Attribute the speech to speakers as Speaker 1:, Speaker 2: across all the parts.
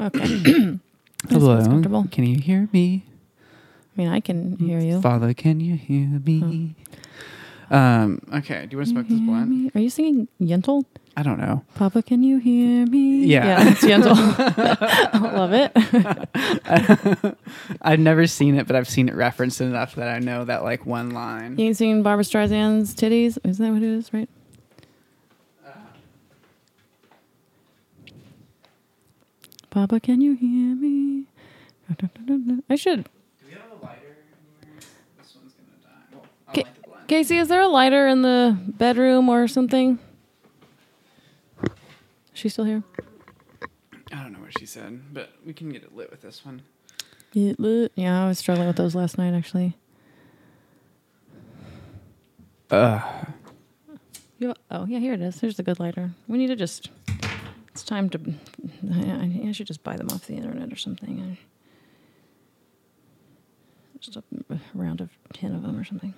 Speaker 1: Okay.
Speaker 2: Hello. Can you hear me?
Speaker 1: I mean, I can hear you.
Speaker 2: Father, can you hear me? Um, okay. Do you want to smoke this blunt?
Speaker 1: me? Are you singing Yentl?
Speaker 2: I don't know.
Speaker 1: Papa, can you hear me?
Speaker 2: Yeah.
Speaker 1: yeah, it's Yentl. I love it.
Speaker 2: I've never seen it, but I've seen it referenced enough that I know that like one line.
Speaker 1: You ain't seen Barbra Streisand's titties? Isn't that what it is? Right? Papa, can you hear me? I should.
Speaker 2: Do we have a lighter? This one's gonna die. Well,
Speaker 1: Ca-
Speaker 2: light.
Speaker 1: Casey, is there a lighter in the bedroom or something? Is she still here?
Speaker 2: I don't know what she said, but we can get it lit with this one.
Speaker 1: Lit. Yeah, I was struggling with those last night actually.
Speaker 2: Ugh.
Speaker 1: You oh yeah, here it is. There's the good lighter. We need to just. It's time to. I, I should just buy them off the internet or something. I- Just a round of ten of them or something.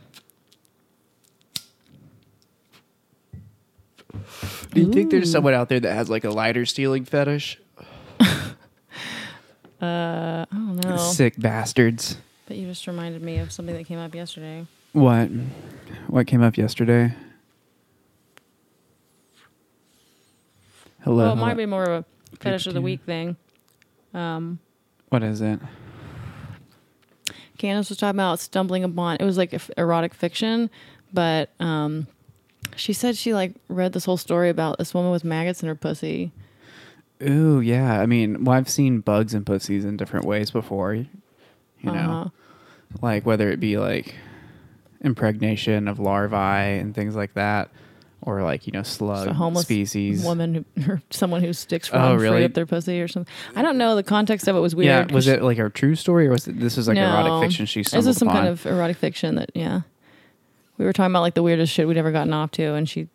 Speaker 2: Do you think there's someone out there that has like a lighter stealing fetish?
Speaker 1: Uh, I don't know.
Speaker 2: Sick bastards.
Speaker 1: But you just reminded me of something that came up yesterday.
Speaker 2: What? What came up yesterday? Hello.
Speaker 1: well, it might be more of a fetish of the week thing. Um,
Speaker 2: What is it?
Speaker 1: Candace was talking about stumbling upon it was like erotic fiction, but um, she said she like read this whole story about this woman with maggots in her pussy.
Speaker 2: Ooh, yeah. I mean, well, I've seen bugs and pussies in different ways before. You know,
Speaker 1: Uh-huh.
Speaker 2: like whether it be like impregnation of larvae and things like that, or like you know slug
Speaker 1: So homeless
Speaker 2: species.
Speaker 1: woman who, or someone who sticks
Speaker 2: Oh, really?
Speaker 1: up their pussy or something. I don't know. The context of it was weird.
Speaker 2: yeah, was it like a true story, or was it this was like
Speaker 1: No.
Speaker 2: erotic fiction? She
Speaker 1: This is some
Speaker 2: upon?
Speaker 1: kind of erotic fiction that yeah. We were talking about like the weirdest shit we'd ever gotten off to, and she,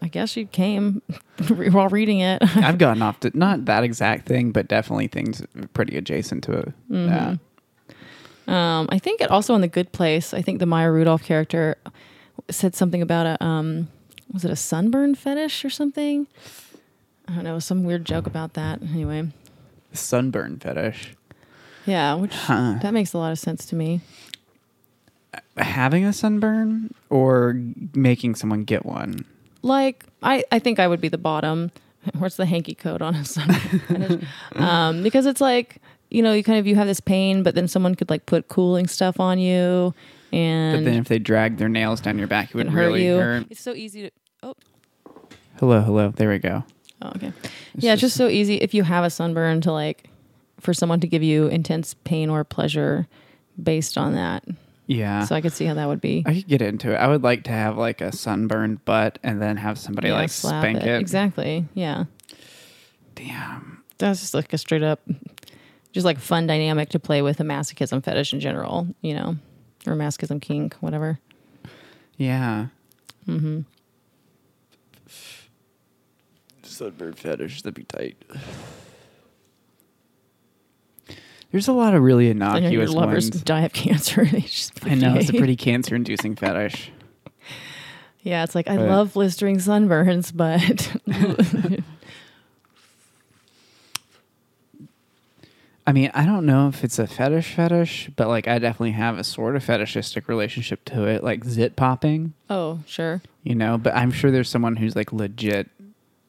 Speaker 1: I guess she came while reading it.
Speaker 2: I've gotten off to not that exact thing, but definitely things pretty adjacent to it.
Speaker 1: Mm-hmm. Um, I think it also in the Good Place. I think the Maya Rudolph character said something about a um, was it a sunburn fetish or something? I don't know, some weird joke about that. Anyway,
Speaker 2: Sunburn fetish.
Speaker 1: yeah, which
Speaker 2: Huh.
Speaker 1: that makes a lot of sense to me.
Speaker 2: Having a sunburn or making someone get one.
Speaker 1: Like I, I think I would be the bottom. Where's the hanky code on a sunburn fetish? Um, because it's like you know, you kind of you have this pain, but then someone could like put cooling stuff on you, and
Speaker 2: But then if they drag their nails down your back, it would
Speaker 1: hurt
Speaker 2: really
Speaker 1: you.
Speaker 2: hurt.
Speaker 1: It's so easy to. Oh,
Speaker 2: Hello, hello. There we go.
Speaker 1: Oh, okay.
Speaker 2: It's
Speaker 1: yeah, it's just so easy if you have a sunburn to like for someone to give you intense pain or pleasure based on that.
Speaker 2: Yeah.
Speaker 1: So I could see how that would be.
Speaker 2: I could get into it. I would like to have like a sunburned butt and then have somebody
Speaker 1: Yeah,
Speaker 2: like spank it.
Speaker 1: Exactly. Yeah.
Speaker 2: Damn.
Speaker 1: That's just like a straight up just like fun dynamic to play with a masochism fetish in general, you know. Or masochism kink, whatever.
Speaker 2: Yeah.
Speaker 1: Mm-hmm.
Speaker 2: Sunburn fetish. That'd be tight. There's a lot of really
Speaker 1: I know your
Speaker 2: innocuous
Speaker 1: lovers
Speaker 2: ones.
Speaker 1: die of cancer. at
Speaker 2: I know it's a pretty cancer-inducing fetish.
Speaker 1: Yeah, it's like I
Speaker 2: But-
Speaker 1: love blistering sunburns, but
Speaker 2: I mean, I don't know if it's a fetish fetish, but like I definitely have a sort of fetishistic relationship to it, like zit popping,
Speaker 1: oh, sure.
Speaker 2: you know. But I'm sure there's someone who's like legit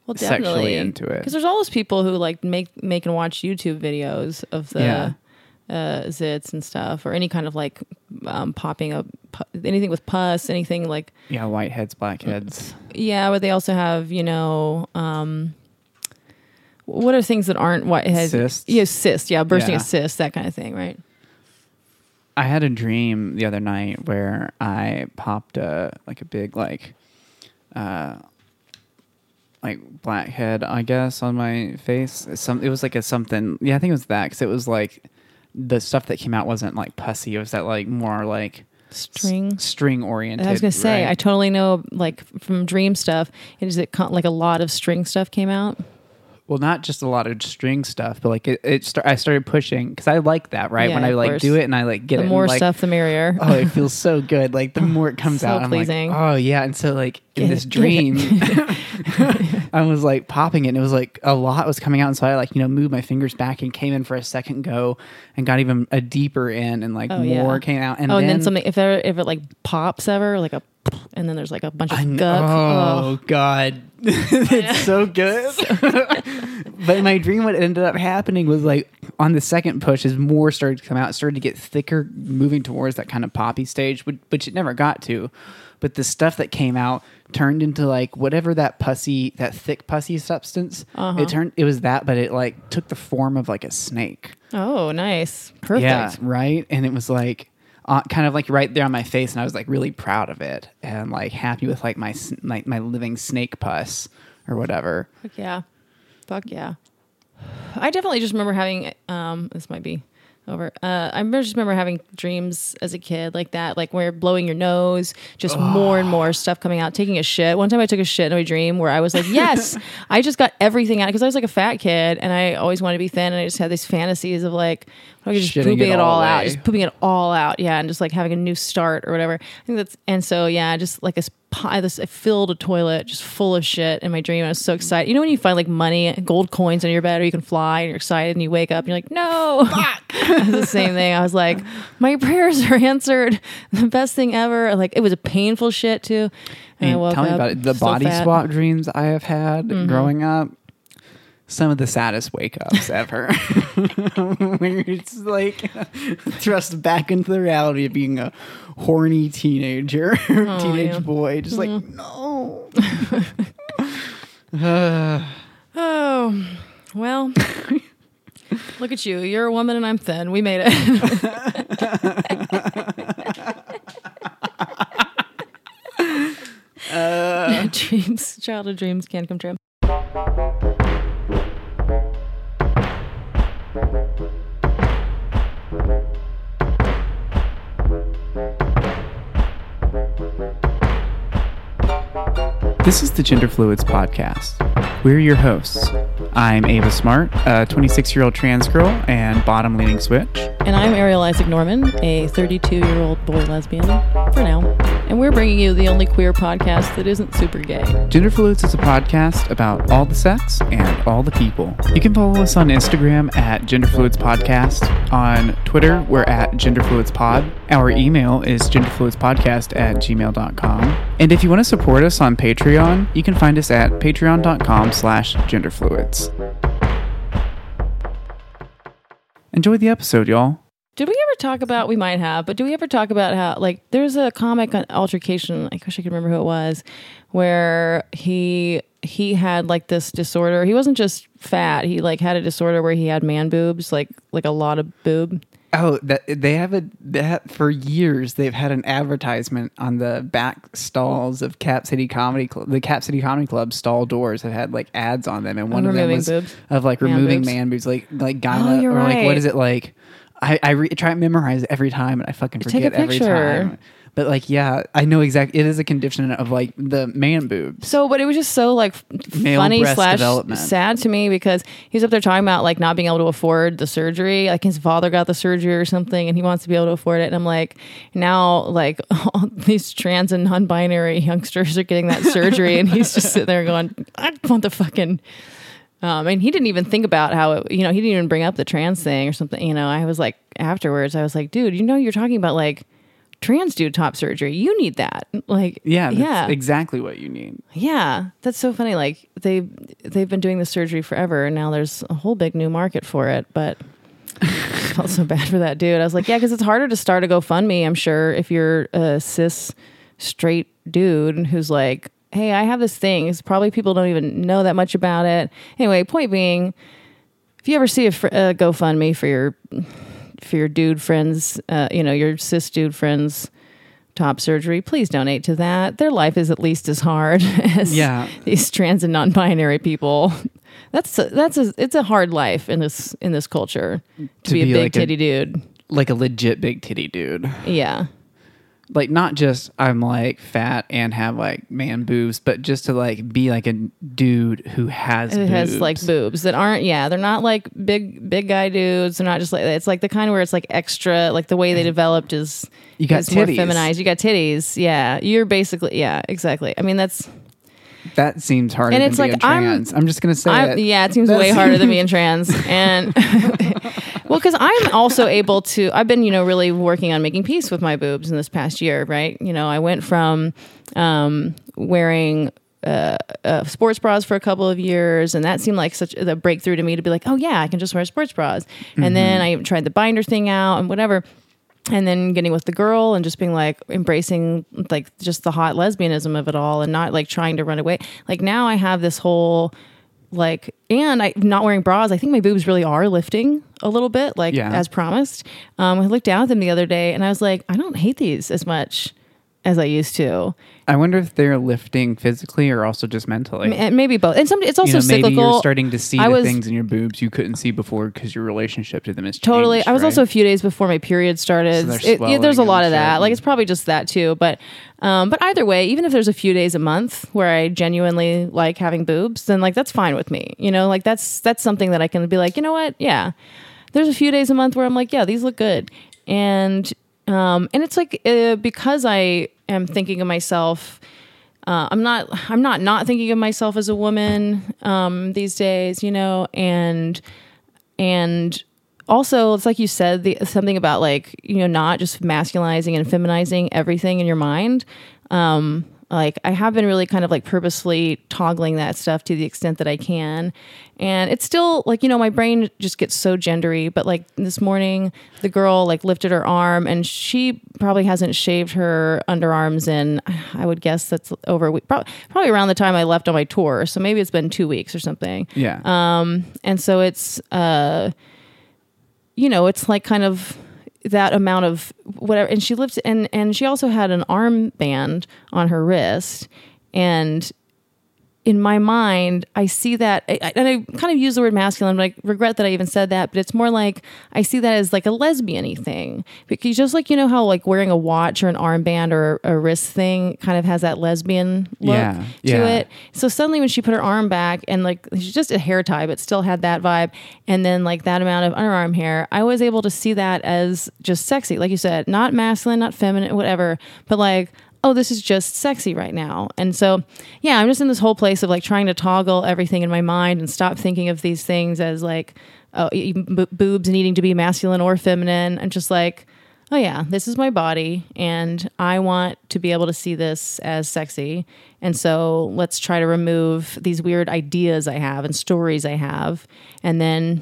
Speaker 1: Well,
Speaker 2: sexually into it.
Speaker 1: Because there's all those people who like make make and watch YouTube videos of the
Speaker 2: Yeah.
Speaker 1: uh, zits and stuff, or any kind of like um, popping up pu- anything with pus, anything like
Speaker 2: Yeah, whiteheads, blackheads.
Speaker 1: yeah. But they also have you know um, what are things that aren't whitehead?
Speaker 2: Cysts?
Speaker 1: Yeah, cyst. Yeah, bursting
Speaker 2: Yeah.
Speaker 1: a cyst, that kind of thing, right?
Speaker 2: I had a dream the other night where I popped a like a big like uh like blackhead, I guess, on my face. Some it was like a something. Yeah, I think it was that because it was like the stuff that came out wasn't like pussy. It was that like more like
Speaker 1: String.
Speaker 2: string oriented.
Speaker 1: I was gonna say, I totally know, like from dream stuff, Is it co- like a lot of string stuff came out.
Speaker 2: Well, not just a lot of string stuff, but like it, it start, I started pushing because I like that, right?
Speaker 1: Yeah,
Speaker 2: when I like
Speaker 1: course.
Speaker 2: do it and I like get
Speaker 1: The
Speaker 2: it, and,
Speaker 1: more
Speaker 2: like,
Speaker 1: stuff, the merrier.
Speaker 2: oh, it feels so good. Like the more it comes
Speaker 1: So
Speaker 2: out, I'm
Speaker 1: pleasing.
Speaker 2: like, oh yeah. And so like in
Speaker 1: Get
Speaker 2: this
Speaker 1: it,
Speaker 2: dream, I was like popping it, and it was like a lot was coming out, and so I like you know moved my fingers back and came in for a second go, and got even a deeper in, and like
Speaker 1: Oh, yeah.
Speaker 2: more came out, and
Speaker 1: oh,
Speaker 2: then,
Speaker 1: and then something if there, if it like pops ever, like a, and then there's like a bunch of guts.
Speaker 2: Oh, God, it's so good. but my dream, what ended up happening was like on the second push, as more started to come out, started to get thicker, moving towards that kind of poppy stage, which, which it never got to. But the stuff that came out turned into like whatever that pussy, that thick pussy substance.
Speaker 1: Uh-huh.
Speaker 2: It turned, it was that, but it like took the form of like a snake.
Speaker 1: Oh, nice, perfect.
Speaker 2: Yeah, right. And it was like uh, kind of like right there on my face, and I was like really proud of it and like happy with like my like my living snake pus or whatever.
Speaker 1: Fuck yeah. Fuck yeah. I definitely just remember having um this might be over. Uh I remember just remember having dreams as a kid like that, like where you're blowing your nose, just more and more stuff coming out, taking a shit. One time I took a shit in a dream where I was like, Yes, I just got everything out because I was like a fat kid and I always wanted to be thin and I just had these fantasies of like I was just
Speaker 2: Shitting
Speaker 1: pooping
Speaker 2: it
Speaker 1: it,
Speaker 2: all
Speaker 1: out, just pooping it all out, yeah, and just like having a new start or whatever. I think that's and so yeah, just like this pie, this I filled a toilet just full of shit in my dream. I was so excited. You know when you find like money, gold coins on your bed, or you can fly, and you're excited, and you wake up, and you're like, no, it's the same thing. I was like, my prayers are answered. The best thing ever. Like it was a painful shit too. And I woke
Speaker 2: tell me
Speaker 1: up
Speaker 2: about it. The body
Speaker 1: fat. Mm-hmm.
Speaker 2: swap dreams I have had growing up. Some of the saddest wake ups ever. Where it's like thrust back into the reality of being a horny teenager, teenage
Speaker 1: Oh, yeah. Mm-hmm.
Speaker 2: boy. Just like, no. Uh,
Speaker 1: Oh, well. Look at you. You're a woman and I'm thin. We made it. dreams, childhood dreams can come true.
Speaker 2: This is the Gender Fluids Podcast. We're your hosts. I'm Ava Smart, a 26 year old trans girl and bottom leaning switch.
Speaker 1: And I'm Ariel Isaac Norman, a 32 year old boy lesbian for now. And we're bringing you the only queer podcast that isn't super gay.
Speaker 2: Gender Fluids is a podcast about all the sex and all the people. You can follow us on Instagram at Gender Fluids Podcast. On Twitter, we're at Gender Fluids Pod. Our email is genderfluidspodcast at gmail.com. And if you want to support us on Patreon, you can find us at patreon.com slash genderfluids. Enjoy the episode, y'all.
Speaker 1: Did we ever talk about, we might have, but do we ever talk about how, like, there's a comic on altercation, I wish I could remember who it was, where he he had like this disorder. He wasn't just fat, he like had a disorder where he had man boobs, like like a lot of boob.
Speaker 2: Oh, that they have a that for years they've had an advertisement on the back stalls of Cap City Comedy Club. The Cap City Comedy Club stall doors have had like ads on them, and one of them was
Speaker 1: boobs?
Speaker 2: of like
Speaker 1: Man
Speaker 2: removing
Speaker 1: boobs?
Speaker 2: man boobs, like like gyna
Speaker 1: Oh,
Speaker 2: or like what is it like? I I re- try and memorize it every time, and I fucking
Speaker 1: Take a
Speaker 2: forget every time. But like, yeah, I know exactly. It is a condition of like the man boobs.
Speaker 1: So, but it was just so like
Speaker 2: Male
Speaker 1: funny slash sad to me because he's up there talking about like not being able to afford the surgery. Like his father got the surgery or something, and he wants to be able to afford it. And I'm like, now like all these trans and non-binary youngsters are getting that surgery, and he's just sitting there going, I want the fucking. Um, and he didn't even think about how it, you know, he didn't even bring up the trans thing or something. You know, I was like, afterwards, I was like, dude, you know, you're talking about like trans dude top surgery. You need that. Like,
Speaker 2: Yeah, that's
Speaker 1: yeah,
Speaker 2: exactly what you need.
Speaker 1: yeah, that's so funny. Like they they've been doing the surgery forever, and now there's a whole big new market for it. But I felt so bad for that dude. I was like, yeah, because it's harder to start a GoFundMe. I'm sure if you're a cis straight dude who's like, hey, I have this thing. It's probably people don't even know that much about it. Anyway, point being, if you ever see a, fr- a GoFundMe for your for your dude friends, uh, you know, your cis dude friends top surgery, please donate to that. Their life is at least as hard as
Speaker 2: Yeah.
Speaker 1: these trans and non-binary people. That's a, that's a, it's a hard life in this in this culture to,
Speaker 2: To
Speaker 1: be,
Speaker 2: be
Speaker 1: a big
Speaker 2: like a-
Speaker 1: titty dude.
Speaker 2: Like a legit big titty dude.
Speaker 1: Yeah.
Speaker 2: Like not just I'm like fat and have like man boobs, but just to like be like a dude who has
Speaker 1: It
Speaker 2: boobs.
Speaker 1: has like boobs. that aren't yeah they're not like big big guy dudes. They're not just like it's like the kind where it's like extra like the way they developed is
Speaker 2: You got
Speaker 1: is more feminized. You got titties. Yeah you're basically yeah exactly. I mean that's
Speaker 2: that seems harder
Speaker 1: And
Speaker 2: than
Speaker 1: it's
Speaker 2: being
Speaker 1: like, I'm-
Speaker 2: trans. I'm, just gonna say
Speaker 1: I'm,
Speaker 2: it.
Speaker 1: yeah, it seems way harder than being trans. And well, because I'm also able to, I've been, you know, really working on making peace with my boobs in this past year, right? You know, I went from um, wearing uh, uh, sports bras for a couple of years, and that seemed like such a breakthrough to me to be like, oh yeah, I can just wear sports bras. And then I tried the binder thing out and whatever and then getting with the girl and just being like embracing like just the hot lesbianism of it all and not like trying to run away. Like now i have this whole like and i not wearing bras i think my boobs really are lifting a little bit like
Speaker 2: Yeah.
Speaker 1: as promised. Um i looked down at them the other day and i was like i don't hate these as much as i used to
Speaker 2: I wonder if they're lifting physically or also just mentally.
Speaker 1: and maybe both and some it's also
Speaker 2: you know, maybe
Speaker 1: cyclical
Speaker 2: you're starting to see
Speaker 1: I
Speaker 2: the
Speaker 1: was-
Speaker 2: things in your boobs you couldn't see before because your relationship to them is
Speaker 1: Totally.
Speaker 2: changed,
Speaker 1: I was
Speaker 2: right?
Speaker 1: also a few days before my period started.
Speaker 2: So
Speaker 1: It- yeah, there's a lot of that. Like it's probably just that too. But um, but either way, even if there's a few days a month where I genuinely like having boobs, then like that's fine with me. You know, like that's that's something that I can be like, you know what? Yeah. There's a few days a month where I'm like, yeah, these look good. And um, and it's like uh, because I am thinking of myself uh, I'm not I'm not not thinking of myself as a woman um, these days, you know, and and also it's like you said the something about like you know not just masculizing and feminizing everything in your mind. Um, like I have been really kind of like purposely toggling that stuff to the extent that I can, and it's still like you know my brain just gets so gendery. But like this morning, the girl like lifted her arm, and she probably hasn't shaved her underarms in I would guess that's over a week, probably, probably around the time I left on my tour. So maybe it's been two weeks or something
Speaker 2: yeah.
Speaker 1: um and so it's uh you know it's like kind of that amount of whatever and she lived and and she also had an armband on her wrist and in my mind, I see that, I, and I kind of use the word masculine, but I regret that I even said that. But it's more like I see that as like a lesbian-y thing, because just like you know how like wearing a watch or an armband or a wrist thing kind of has that lesbian look
Speaker 2: Yeah,
Speaker 1: to
Speaker 2: yeah.
Speaker 1: it. So suddenly, when she put her arm back and like she's just a hair tie, but still had that vibe, and then like that amount of underarm hair, I was able to see that as just sexy, like you said, not masculine, not feminine, whatever, but like oh, this is just sexy right now. And so, yeah, I'm just in this whole place of like trying to toggle everything in my mind and stop thinking of these things as like, oh, bo- boobs needing to be masculine or feminine. And just like, oh, yeah, this is my body and I want to be able to see this as sexy. And so let's try to remove these weird ideas I have and stories I have. And then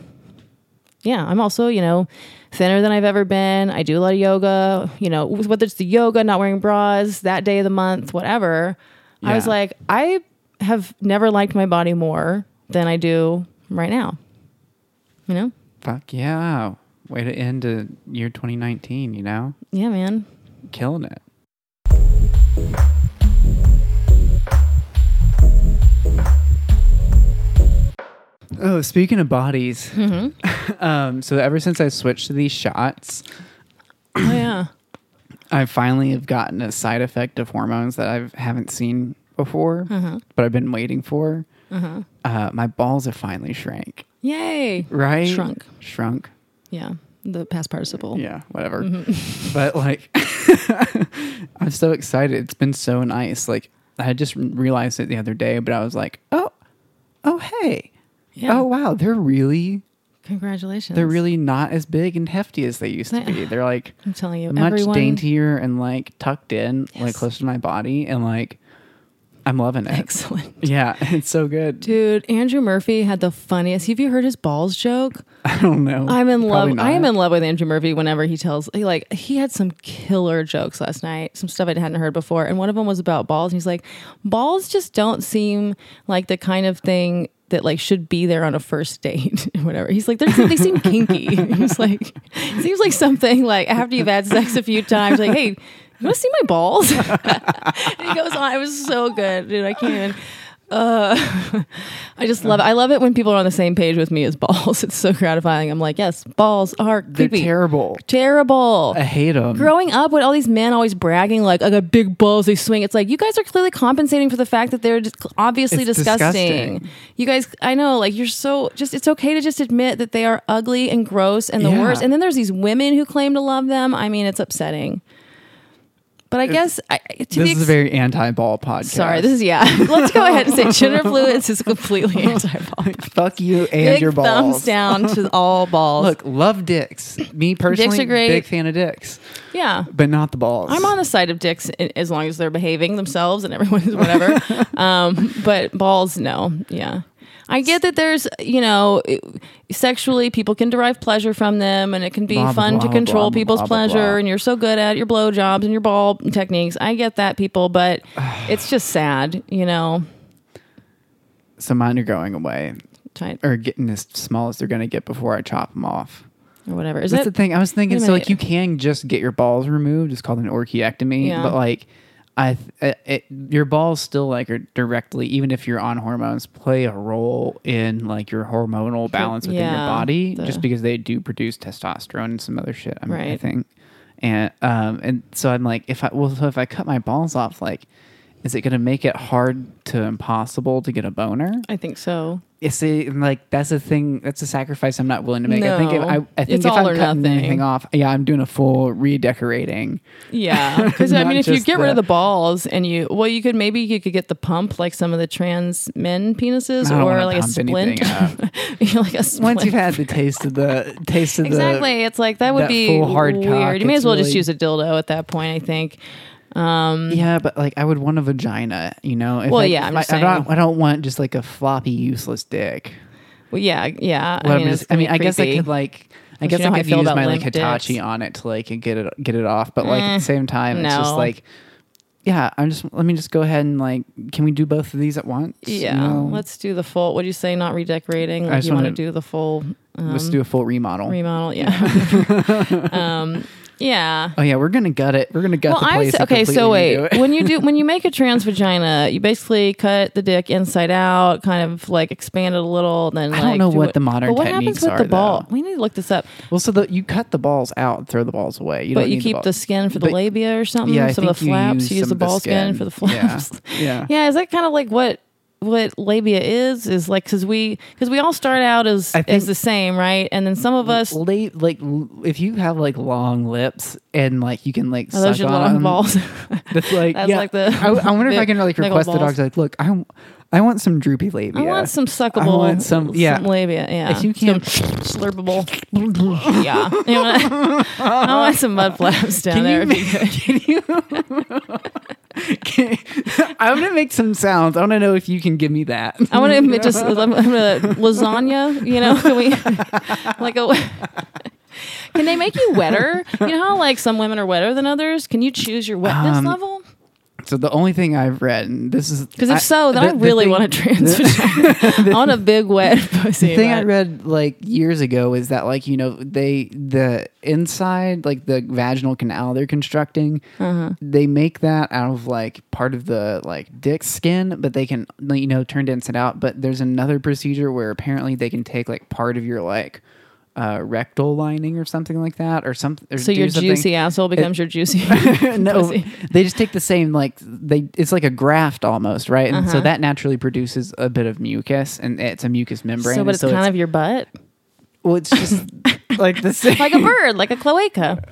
Speaker 1: yeah, I'm also, you know, thinner than I've ever been. I do a lot of yoga, you know, whether it's the yoga, not wearing bras, that day of the month, whatever. I was like, I have never liked my body more than I do right now. You know?
Speaker 2: Fuck yeah. Way to end a year 2019, you know?
Speaker 1: Yeah, man.
Speaker 2: Killing it. Oh, speaking of bodies, um, so ever since I switched to these shots,
Speaker 1: Oh, yeah.
Speaker 2: I finally have gotten a side effect of hormones that I haven't seen before, but I've been waiting for. Uh, my balls have finally shrank.
Speaker 1: Yay.
Speaker 2: Right?
Speaker 1: Shrunk.
Speaker 2: Shrunk.
Speaker 1: Yeah. The past participle.
Speaker 2: Yeah, whatever. But like, I'm so excited. It's been so nice. Like, I just realized it the other day, but I was like, oh, oh, hey,
Speaker 1: Yeah.
Speaker 2: oh wow, they're really,
Speaker 1: Congratulations.
Speaker 2: they're really not as big and hefty as they used to be. They're like
Speaker 1: I'm telling you,
Speaker 2: much
Speaker 1: everyone.
Speaker 2: daintier and like tucked in, like close to my body, and like, I'm loving it.
Speaker 1: Excellent.
Speaker 2: Yeah, it's so good.
Speaker 1: Dude, Andrew Murphy had the funniest. Have you heard his balls joke?
Speaker 2: I don't know.
Speaker 1: I'm in
Speaker 2: Probably
Speaker 1: love. I am in love with Andrew Murphy whenever he tells he like he had some killer jokes last night, some stuff I hadn't heard before, and one of them was about balls. And he's like, balls just don't seem like the kind of thing that like should be there on a first date or whatever. He's like, they're, seem kinky. He's like, it seems like something like after you've had sex a few times, like, hey, you want to see my balls? and he goes on. It was so good, dude. I can't even. Uh, I just love it. I love it when people are on the same page with me as balls. It's so gratifying. I'm like, yes, balls are
Speaker 2: They're
Speaker 1: creepy,
Speaker 2: terrible.
Speaker 1: terrible.
Speaker 2: I hate them.
Speaker 1: Growing up with all these men always bragging like I got big balls, they swing. It's like you guys are clearly compensating for the fact that they're just obviously
Speaker 2: It's
Speaker 1: disgusting.
Speaker 2: disgusting.
Speaker 1: You guys, I know, like you're so just. It's okay to just admit that they are ugly and gross and the
Speaker 2: Yeah.
Speaker 1: worst. And then there's these women who claim to love them. I mean, it's upsetting. But I guess I, to me
Speaker 2: This
Speaker 1: the
Speaker 2: is a very anti-ball podcast.
Speaker 1: sorry. This is yeah. Let's go ahead and say gender fluids is completely anti-ball.
Speaker 2: fuck you and
Speaker 1: Big
Speaker 2: your balls.
Speaker 1: thumbs down to all balls.
Speaker 2: Look, love dicks. Me personally,
Speaker 1: are great.
Speaker 2: big fan of dicks,
Speaker 1: yeah.
Speaker 2: but not the balls.
Speaker 1: I'm on the side of dicks as long as they're behaving themselves and everyone's whatever. um, but balls, no. Yeah. I get that there's, you know, sexually people can derive pleasure from them and it can be
Speaker 2: Blah, blah,
Speaker 1: fun to
Speaker 2: blah,
Speaker 1: control
Speaker 2: blah,
Speaker 1: people's
Speaker 2: blah, blah,
Speaker 1: pleasure
Speaker 2: blah.
Speaker 1: and you're so good at your blowjobs and your ball techniques. I get that, people, but it's just sad, you know.
Speaker 2: So mine are going away
Speaker 1: Tight
Speaker 2: or getting as small as they're going to get before I chop them off.
Speaker 1: or whatever. Is
Speaker 2: That's the thing. I was thinking, so like you can just get your balls removed. It's called an orchiectomy.
Speaker 1: Yeah.
Speaker 2: But like, I it, it, your balls still like are directly, even if you're on hormones, play a role in like your hormonal balance within your body,
Speaker 1: the-
Speaker 2: just because they do produce testosterone and some other shit. I, mean, I think. And um and so I'm like, if I well, so if I cut my balls off, like, is it going to make it hard to impossible to get a boner?
Speaker 1: I think so.
Speaker 2: You see, and, like that's a thing. That's a sacrifice I'm not willing to make. I think if
Speaker 1: No.
Speaker 2: I, I think
Speaker 1: It's
Speaker 2: if
Speaker 1: all
Speaker 2: I'm
Speaker 1: or
Speaker 2: cutting
Speaker 1: nothing.
Speaker 2: anything off, yeah, I'm doing a full redecorating.
Speaker 1: Yeah, because I mean, if you get rid of
Speaker 2: the-
Speaker 1: the balls and you, well, you could maybe you could get the pump like some of the trans men penises, or like a splint, You're like a splint.
Speaker 2: Once you've had the taste of the taste of
Speaker 1: exactly, it's like that would
Speaker 2: that
Speaker 1: be
Speaker 2: hard
Speaker 1: weird.
Speaker 2: cock,
Speaker 1: you may
Speaker 2: it's
Speaker 1: as well just use a dildo at that point. I think.
Speaker 2: The yeah, but like I would want a vagina, you know. If
Speaker 1: Well,
Speaker 2: I,
Speaker 1: yeah, I'm
Speaker 2: I,
Speaker 1: just
Speaker 2: I don't. I don't want just like a floppy, useless dick.
Speaker 1: Well, yeah, yeah.
Speaker 2: Well,
Speaker 1: I mean,
Speaker 2: just- I mean, I guess I could like. I guess
Speaker 1: you know
Speaker 2: I
Speaker 1: I
Speaker 2: could
Speaker 1: feel
Speaker 2: use
Speaker 1: about
Speaker 2: my like Hitachi
Speaker 1: dicks?
Speaker 2: on it to like get it get it off, but like at
Speaker 1: Eh,
Speaker 2: the same time, it's just like, yeah, I'm just let me just go ahead and like, can we do both of these at once? You
Speaker 1: Yeah,
Speaker 2: know?
Speaker 1: let's do the full. What do you say? Not redecorating.
Speaker 2: I
Speaker 1: Like you want to do the full um,
Speaker 2: let's do a full remodel.
Speaker 1: remodel? Yeah. um, yeah.
Speaker 2: Oh yeah, we're gonna gut it. We're gonna gut
Speaker 1: Well,
Speaker 2: the
Speaker 1: I
Speaker 2: place.
Speaker 1: would say, okay. So wait, when you do when you make a trans vagina, you basically cut the dick inside out, kind of like expand it a little. Then
Speaker 2: I don't
Speaker 1: like,
Speaker 2: know
Speaker 1: do
Speaker 2: what
Speaker 1: it-
Speaker 2: the modern
Speaker 1: But what happens with
Speaker 2: are,
Speaker 1: the ball?
Speaker 2: though.
Speaker 1: We need to look this up.
Speaker 2: well, so the, you cut the balls out, and throw the balls away. You
Speaker 1: but you keep
Speaker 2: the,
Speaker 1: the, skin for the
Speaker 2: But-
Speaker 1: labia or something.
Speaker 2: Yeah, I
Speaker 1: some of the flaps.
Speaker 2: use
Speaker 1: You use the ball skin.
Speaker 2: skin.
Speaker 1: for the flaps.
Speaker 2: Yeah, yeah.
Speaker 1: yeah. Is that kind of like what? What labia is is like because we because we all start out as as the same right and then some of us
Speaker 2: late like if you have like long lips and like you can like
Speaker 1: those
Speaker 2: suck
Speaker 1: your
Speaker 2: on
Speaker 1: long
Speaker 2: them,
Speaker 1: balls
Speaker 2: That's like
Speaker 1: That's
Speaker 2: yeah.
Speaker 1: like the
Speaker 2: I, I wonder if I can like request the dogs like look I I want some droopy labia.
Speaker 1: I want some suckable.
Speaker 2: I want some- yeah.
Speaker 1: labia. Yeah,
Speaker 2: If you can't-
Speaker 1: slurpable. yeah, You know, I want some mud flaps down
Speaker 2: Can
Speaker 1: there.
Speaker 2: you
Speaker 1: if you could.
Speaker 2: Can you? I'm gonna make some sounds. I want to know if you can give me that.
Speaker 1: I want to just I'm, I'm gonna lasagna. You know, can we like a. Can they make you wetter? You know how like some women are wetter than others. Can you choose your wetness
Speaker 2: Um,
Speaker 1: level?
Speaker 2: So the only thing I've read, and this is
Speaker 1: Because if so, then
Speaker 2: the-
Speaker 1: I
Speaker 2: the
Speaker 1: really
Speaker 2: thing-
Speaker 1: want to trans vagina. I want a big wet pussy.
Speaker 2: The thing I read like years ago is that like you know they the inside like the vaginal canal they're constructing
Speaker 1: Uh-huh.
Speaker 2: they make that out of like part of the like dick skin but they can you know turn it inside out but there's another procedure where apparently they can take like part of your like uh, rectal lining or something like that or something
Speaker 1: So your juicy asshole becomes your juicy.
Speaker 2: no, they just take the same like they. It's like a graft almost, right? And so
Speaker 1: Uh-huh.
Speaker 2: that naturally produces a bit of mucus, and it's a mucus membrane.
Speaker 1: So, but it's kind of your butt,
Speaker 2: well, it's just like the same.
Speaker 1: like a bird, like a cloaca.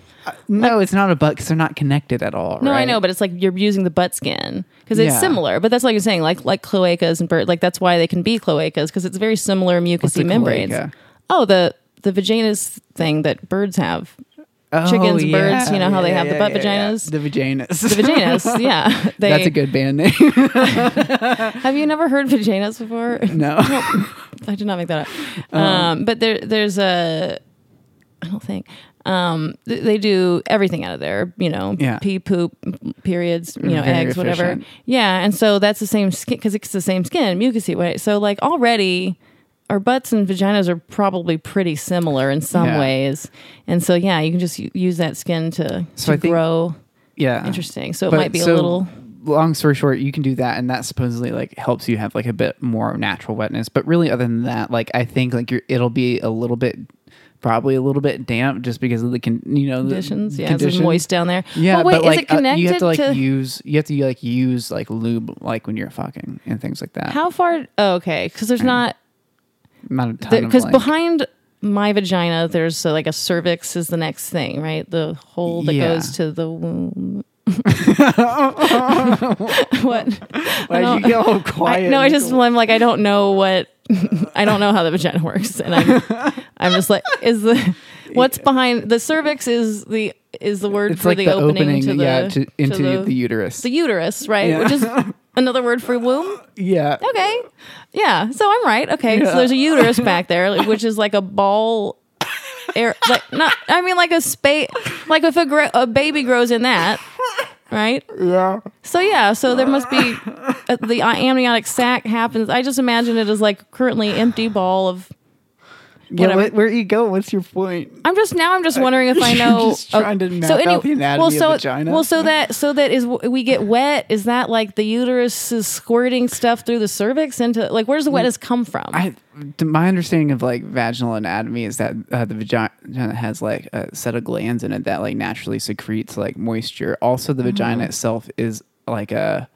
Speaker 2: no, it's not a butt because they're not connected at all.
Speaker 1: No, I know, but it's like you're using the butt skin because it's
Speaker 2: Yeah.
Speaker 1: similar. But that's like you're saying, like like cloacas and bird, like that's why they can be cloacas because it's very similar mucousy membranes.
Speaker 2: cloaca?
Speaker 1: Oh, the the vaginas thing that birds have.
Speaker 2: Oh,
Speaker 1: chickens,
Speaker 2: yeah,
Speaker 1: birds, you know how they have the butt
Speaker 2: yeah, yeah.
Speaker 1: vaginas?
Speaker 2: The vaginas.
Speaker 1: The vaginas, yeah. They,
Speaker 2: That's a good band name.
Speaker 1: Have you never heard vaginas before?
Speaker 2: no.
Speaker 1: I did not make that up. Um, but there, there's a, I don't think. Um, th- they do everything out of there, you know,
Speaker 2: Yeah.
Speaker 1: pee, poop, periods, you know,
Speaker 2: Very
Speaker 1: eggs, whatever. Yeah, and so that's the same skin because it's the same skin, mucousy way. So like already, our butts and vaginas are probably pretty similar in some
Speaker 2: Yeah.
Speaker 1: ways, and so yeah, you can just use that skin to
Speaker 2: So
Speaker 1: to
Speaker 2: think-
Speaker 1: grow.
Speaker 2: Yeah.
Speaker 1: Interesting. So it
Speaker 2: But
Speaker 1: might be
Speaker 2: so,
Speaker 1: a little.
Speaker 2: long story short, you can do that, and that supposedly like helps you have like a bit more natural wetness. But really, other than that, like I think like you're, it'll be a little bit, probably a little bit damp just because of the con- you know the
Speaker 1: Conditions, yeah,
Speaker 2: conditions.
Speaker 1: it's moist down there.
Speaker 2: Yeah,
Speaker 1: well, wait,
Speaker 2: but like
Speaker 1: is it
Speaker 2: uh,
Speaker 1: connected
Speaker 2: you have to like
Speaker 1: to
Speaker 2: use you have to like use like lube like when you're fucking and things like that.
Speaker 1: how far? Oh, okay, because there's not
Speaker 2: Not a ton of
Speaker 1: because behind my vagina there's uh, like a cervix is the next thing, right? The hole that
Speaker 2: Yeah.
Speaker 1: goes to the womb. what?
Speaker 2: Why
Speaker 1: don't-
Speaker 2: you get all
Speaker 1: I,
Speaker 2: quiet?
Speaker 1: no, I just I'm like I don't know what I don't know how the vagina works, and I'm I'm just like is the what's behind the cervix is the is the word
Speaker 2: it's
Speaker 1: for
Speaker 2: like
Speaker 1: the,
Speaker 2: the,
Speaker 1: opening, to the
Speaker 2: yeah to, into
Speaker 1: to
Speaker 2: the, uterus.
Speaker 1: the uterus, right? Which is another word for womb.
Speaker 2: yeah,
Speaker 1: Okay, yeah. So I'm right. Okay,
Speaker 2: Yeah.
Speaker 1: so there's a uterus back there, which is like a ball. Air, like not. I mean, like a space. Like if a, a baby grows in that, right?
Speaker 2: yeah.
Speaker 1: So yeah, so there must be uh, the amniotic sac happens. I just imagine it as like currently empty ball of.
Speaker 2: Yeah, where, where you go? What's your point?
Speaker 1: I'm just now. I'm just wondering if I know.
Speaker 2: just trying to map out the anatomy
Speaker 1: well,
Speaker 2: of
Speaker 1: so
Speaker 2: vagina?
Speaker 1: well, so that so that is we get wet. Is that like the uterus is squirting stuff through the cervix into like where does the wetness come from?
Speaker 2: I, my understanding of like vaginal anatomy is that uh, the vagina has like a set of glands in it that like naturally secretes like moisture. Also, the vagina
Speaker 1: Mm-hmm.
Speaker 2: itself is like a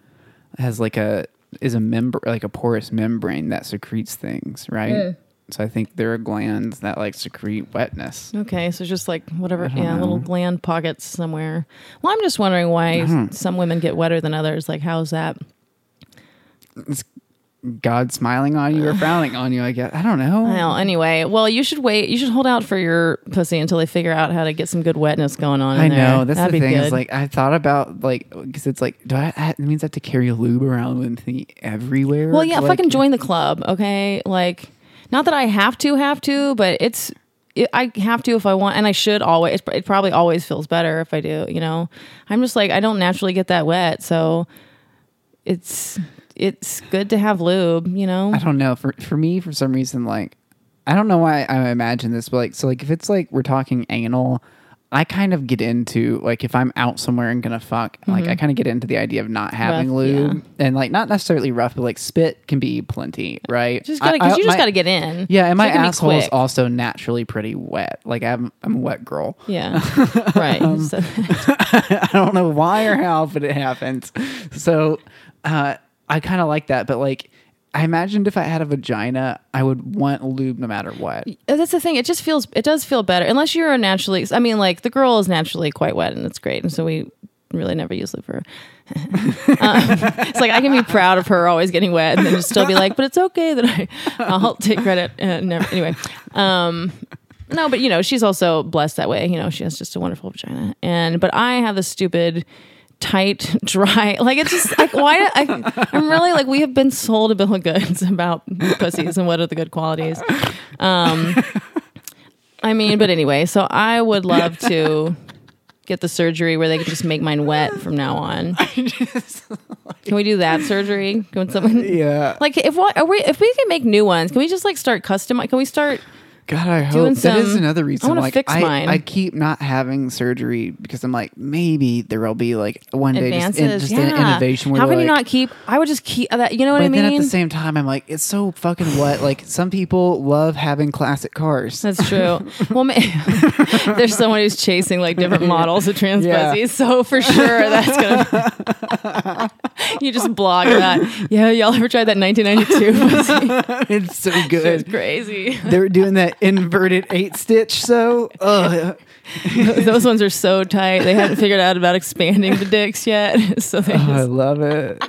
Speaker 2: has like a is a member like a porous membrane that secretes things, right?
Speaker 1: Mm.
Speaker 2: So I think there are glands that like secrete wetness.
Speaker 1: Okay, so just like whatever, yeah, little gland pockets somewhere. Well, I'm just wondering why mm-hmm. some women get wetter than others. Like, how's that?
Speaker 2: It's God smiling on you or frowning on you, I guess. I don't know.
Speaker 1: Well, anyway, well, you should wait. You should hold out for your pussy until they figure out how to get some good wetness going on. In
Speaker 2: I
Speaker 1: there.
Speaker 2: know that's
Speaker 1: That'd
Speaker 2: the thing. Is like I thought about like because it's like do I? It means I have to carry a lube around with me everywhere.
Speaker 1: well, yeah,
Speaker 2: Like,
Speaker 1: fucking join the club, okay? Like, not that I have to, have to, but it's. It, I have to if I want, and I should always. It probably always feels better if I do. You know, I'm just like I don't naturally get that wet, so it's it's good to have lube. You know,
Speaker 2: I don't know. For for me, for some reason, like I don't know why I imagine this, but like so, like if it's like we're talking anal, I kind of get into like if I'm out somewhere and gonna fuck, like I kind of get into the idea of not having
Speaker 1: Mm-hmm. Rough,
Speaker 2: lube and like not necessarily rough, but like spit can be plenty, right?
Speaker 1: just gotta
Speaker 2: I-
Speaker 1: because
Speaker 2: I-
Speaker 1: you just
Speaker 2: my-
Speaker 1: gotta get in.
Speaker 2: Yeah, and my
Speaker 1: it can be
Speaker 2: asshole is also naturally pretty wet. Like I'm, I'm a wet girl.
Speaker 1: Yeah, right.
Speaker 2: Um, I don't know why or how, but it happens. So uh, I kind of like that. But like, I imagined if I had a vagina, I would want lube no matter what.
Speaker 1: Uh, That's the thing. It just feels. It does feel better, unless you're a naturally. I mean, like the girl is naturally quite wet, and it's great, and so we really never use lube for her. um, it's like I can be proud of her always getting wet, and then just still be like, but it's okay that I, I'll take credit. Uh, never, anyway, um, no, but you know, she's also blessed that way. You know, she has just a wonderful vagina, and but I have this stupid. Tight, dry, like it's just like why I, I'm really like we have been sold a bill of goods about pussies and what are the good qualities. Um, I mean, but anyway, so I would love to get the surgery where they can just make mine wet from now on. Can we do that surgery? Can someone
Speaker 2: Yeah.
Speaker 1: like if what are we if we can make new ones? Can we just like start custom? Can we start?
Speaker 2: God, I hope
Speaker 1: Doing
Speaker 2: that is
Speaker 1: some-
Speaker 2: another
Speaker 1: I
Speaker 2: reason.
Speaker 1: wanna
Speaker 2: like,
Speaker 1: fix
Speaker 2: I,
Speaker 1: mine.
Speaker 2: I keep not having surgery because I'm like, maybe there will be like one day just, in, just
Speaker 1: yeah.
Speaker 2: an innovation where
Speaker 1: How can
Speaker 2: like,
Speaker 1: you not keep? I would just keep that. You know what
Speaker 2: But
Speaker 1: I mean?
Speaker 2: then at the same time, I'm like, it's so fucking what? Like some people love having classic cars.
Speaker 1: That's true. well, ma- there's someone who's chasing like different models of trans
Speaker 2: Yeah.
Speaker 1: pussies, so for sure that's gonna. you just blog that. Yeah, y'all ever tried that 1992
Speaker 2: it's so good.
Speaker 1: It's crazy.
Speaker 2: they were doing that inverted eight stitch. So, ugh.
Speaker 1: Those ones are so tight. They haven't figured out about expanding the dicks yet. So they
Speaker 2: Oh, I love it.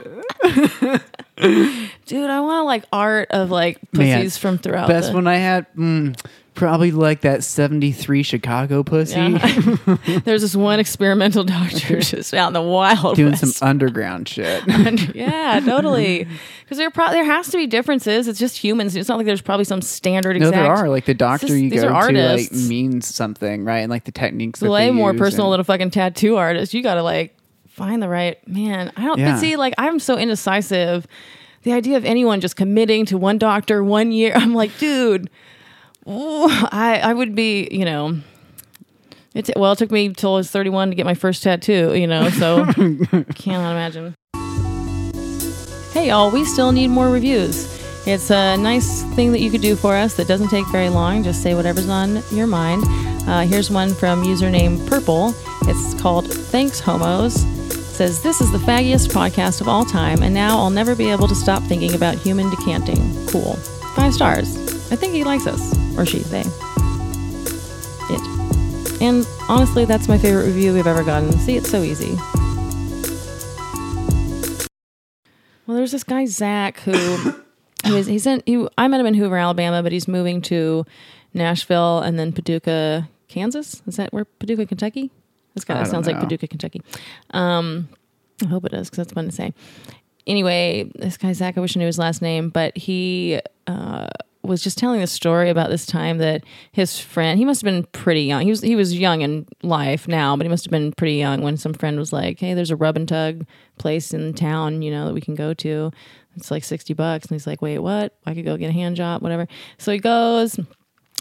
Speaker 1: dude, I want like art of like
Speaker 2: Man,
Speaker 1: pussies from throughout.
Speaker 2: Best
Speaker 1: the,
Speaker 2: one I had, mm, probably like that 73 Chicago pussy.
Speaker 1: Yeah. There's this one experimental doctor just out in the wild
Speaker 2: Doing
Speaker 1: west.
Speaker 2: some underground shit.
Speaker 1: yeah, totally. Because there pro- there has to be differences. It's just humans. It's not like there's probably some standard
Speaker 2: No,
Speaker 1: exact.
Speaker 2: there are. Like the doctor
Speaker 1: just-
Speaker 2: you
Speaker 1: these
Speaker 2: go
Speaker 1: are
Speaker 2: to like
Speaker 1: artists.
Speaker 2: means something, right? And like the techniques.
Speaker 1: Way more personal
Speaker 2: and-
Speaker 1: than a fucking tattoo artist. You got to like find the right man. I don't.
Speaker 2: Yeah.
Speaker 1: But see, like I'm so indecisive. The idea of anyone just committing to one doctor one year, I'm like, dude, I I would be, you know. It well, it took me till I was 31 to get my first tattoo, you know, so cannot imagine. hey, y'all, we still need more reviews. It's a nice thing that you could do for us that doesn't take very long. Just say whatever's on your mind. Uh, here's one from username Purple. It's called Thanks Homos. It says, This is the faggiest podcast of all time, and now I'll never be able to stop thinking about human decanting. Cool. Five stars. I think he likes us. Or she, they. It. And honestly, that's my favorite review we've ever gotten. See, it's so easy. Well, there's this guy Zach who he he's in he, I met him in Hoover, Alabama, but he's moving to Nashville and then Paducah, Kansas. Is that where Paducah, Kentucky? This guy
Speaker 2: don't
Speaker 1: sounds like. Paducah, Kentucky. Um, I hope it is because that's fun to say. Anyway, this guy Zach, I wish I knew his last name, but he uh, was just telling a story about this time that his friend he must have been pretty young. He was he was young in life now, but he must have been pretty young when some friend was like, "Hey, there's a rub and tug place in town, you know, that we can go to. It's like sixty bucks." And he's like, "Wait, what? I could go get a hand job, whatever." So he goes.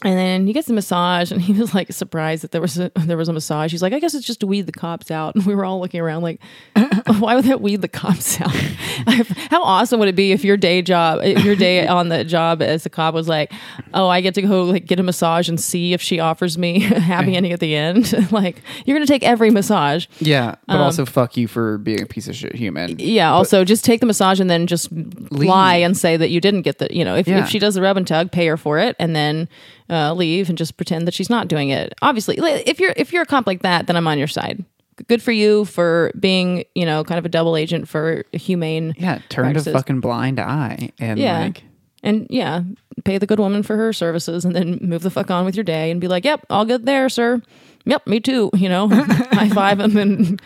Speaker 1: And then he gets a massage, and he was like surprised that there was a there was a massage. He's like, I guess it's just to weed the cops out. And we were all looking around like, why would that weed the cops out? How awesome would it be if your day job, if your day on the job as a cop was like, oh, I get to go like get a massage and see if she offers me a happy ending at the end. like you're gonna take every massage.
Speaker 2: Yeah, but
Speaker 1: Um,
Speaker 2: also fuck you for being a piece of shit human.
Speaker 1: Yeah. Also, just take the massage and then just lie and say that you didn't get the. You know, if,
Speaker 2: Yeah.
Speaker 1: if she does the rub and tug, pay her for it, and then uh, leave and just pretend that she's not doing it. Obviously, if you're if you're a cop like that, then I'm on your side. Good for you for being, you know, kind of a double agent for humane.
Speaker 2: Yeah, turn a fucking blind eye and
Speaker 1: Yeah.
Speaker 2: like
Speaker 1: And yeah, pay the good woman for her services, and then move the fuck on with your day, and be like, "Yep, all good there, sir. Yep, me too." You know, high five him, and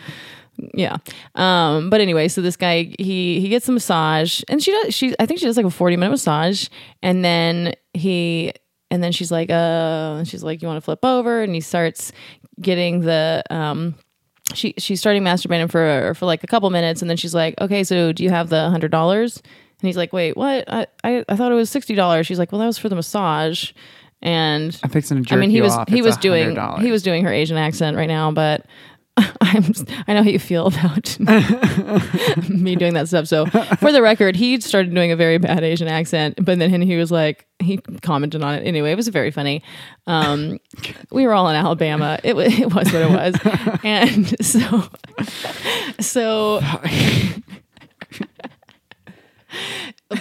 Speaker 1: yeah. Um, but anyway, so this guy he he gets a massage, and she does she I think she does like a forty minute massage, and then he and then she's like, uh, and she's like, "You want to flip over?" And he starts getting the um she she's starting masturbating for for like a couple minutes and then she's like okay so do you have the hundred dollars and he's like wait what I, I i thought it was sixty dollars she's like well that was for the massage and
Speaker 2: I'm fixing to jerk
Speaker 1: i mean he was
Speaker 2: off.
Speaker 1: he
Speaker 2: It's
Speaker 1: was doing
Speaker 2: $100.
Speaker 1: he was doing her asian accent right now but I'm, I know how you feel about me doing that stuff. So, for the record, he started doing a very bad Asian accent, but then he was like, he commented on it anyway. It was very funny. Um, we were all in Alabama. It, it was what it was, and so, so.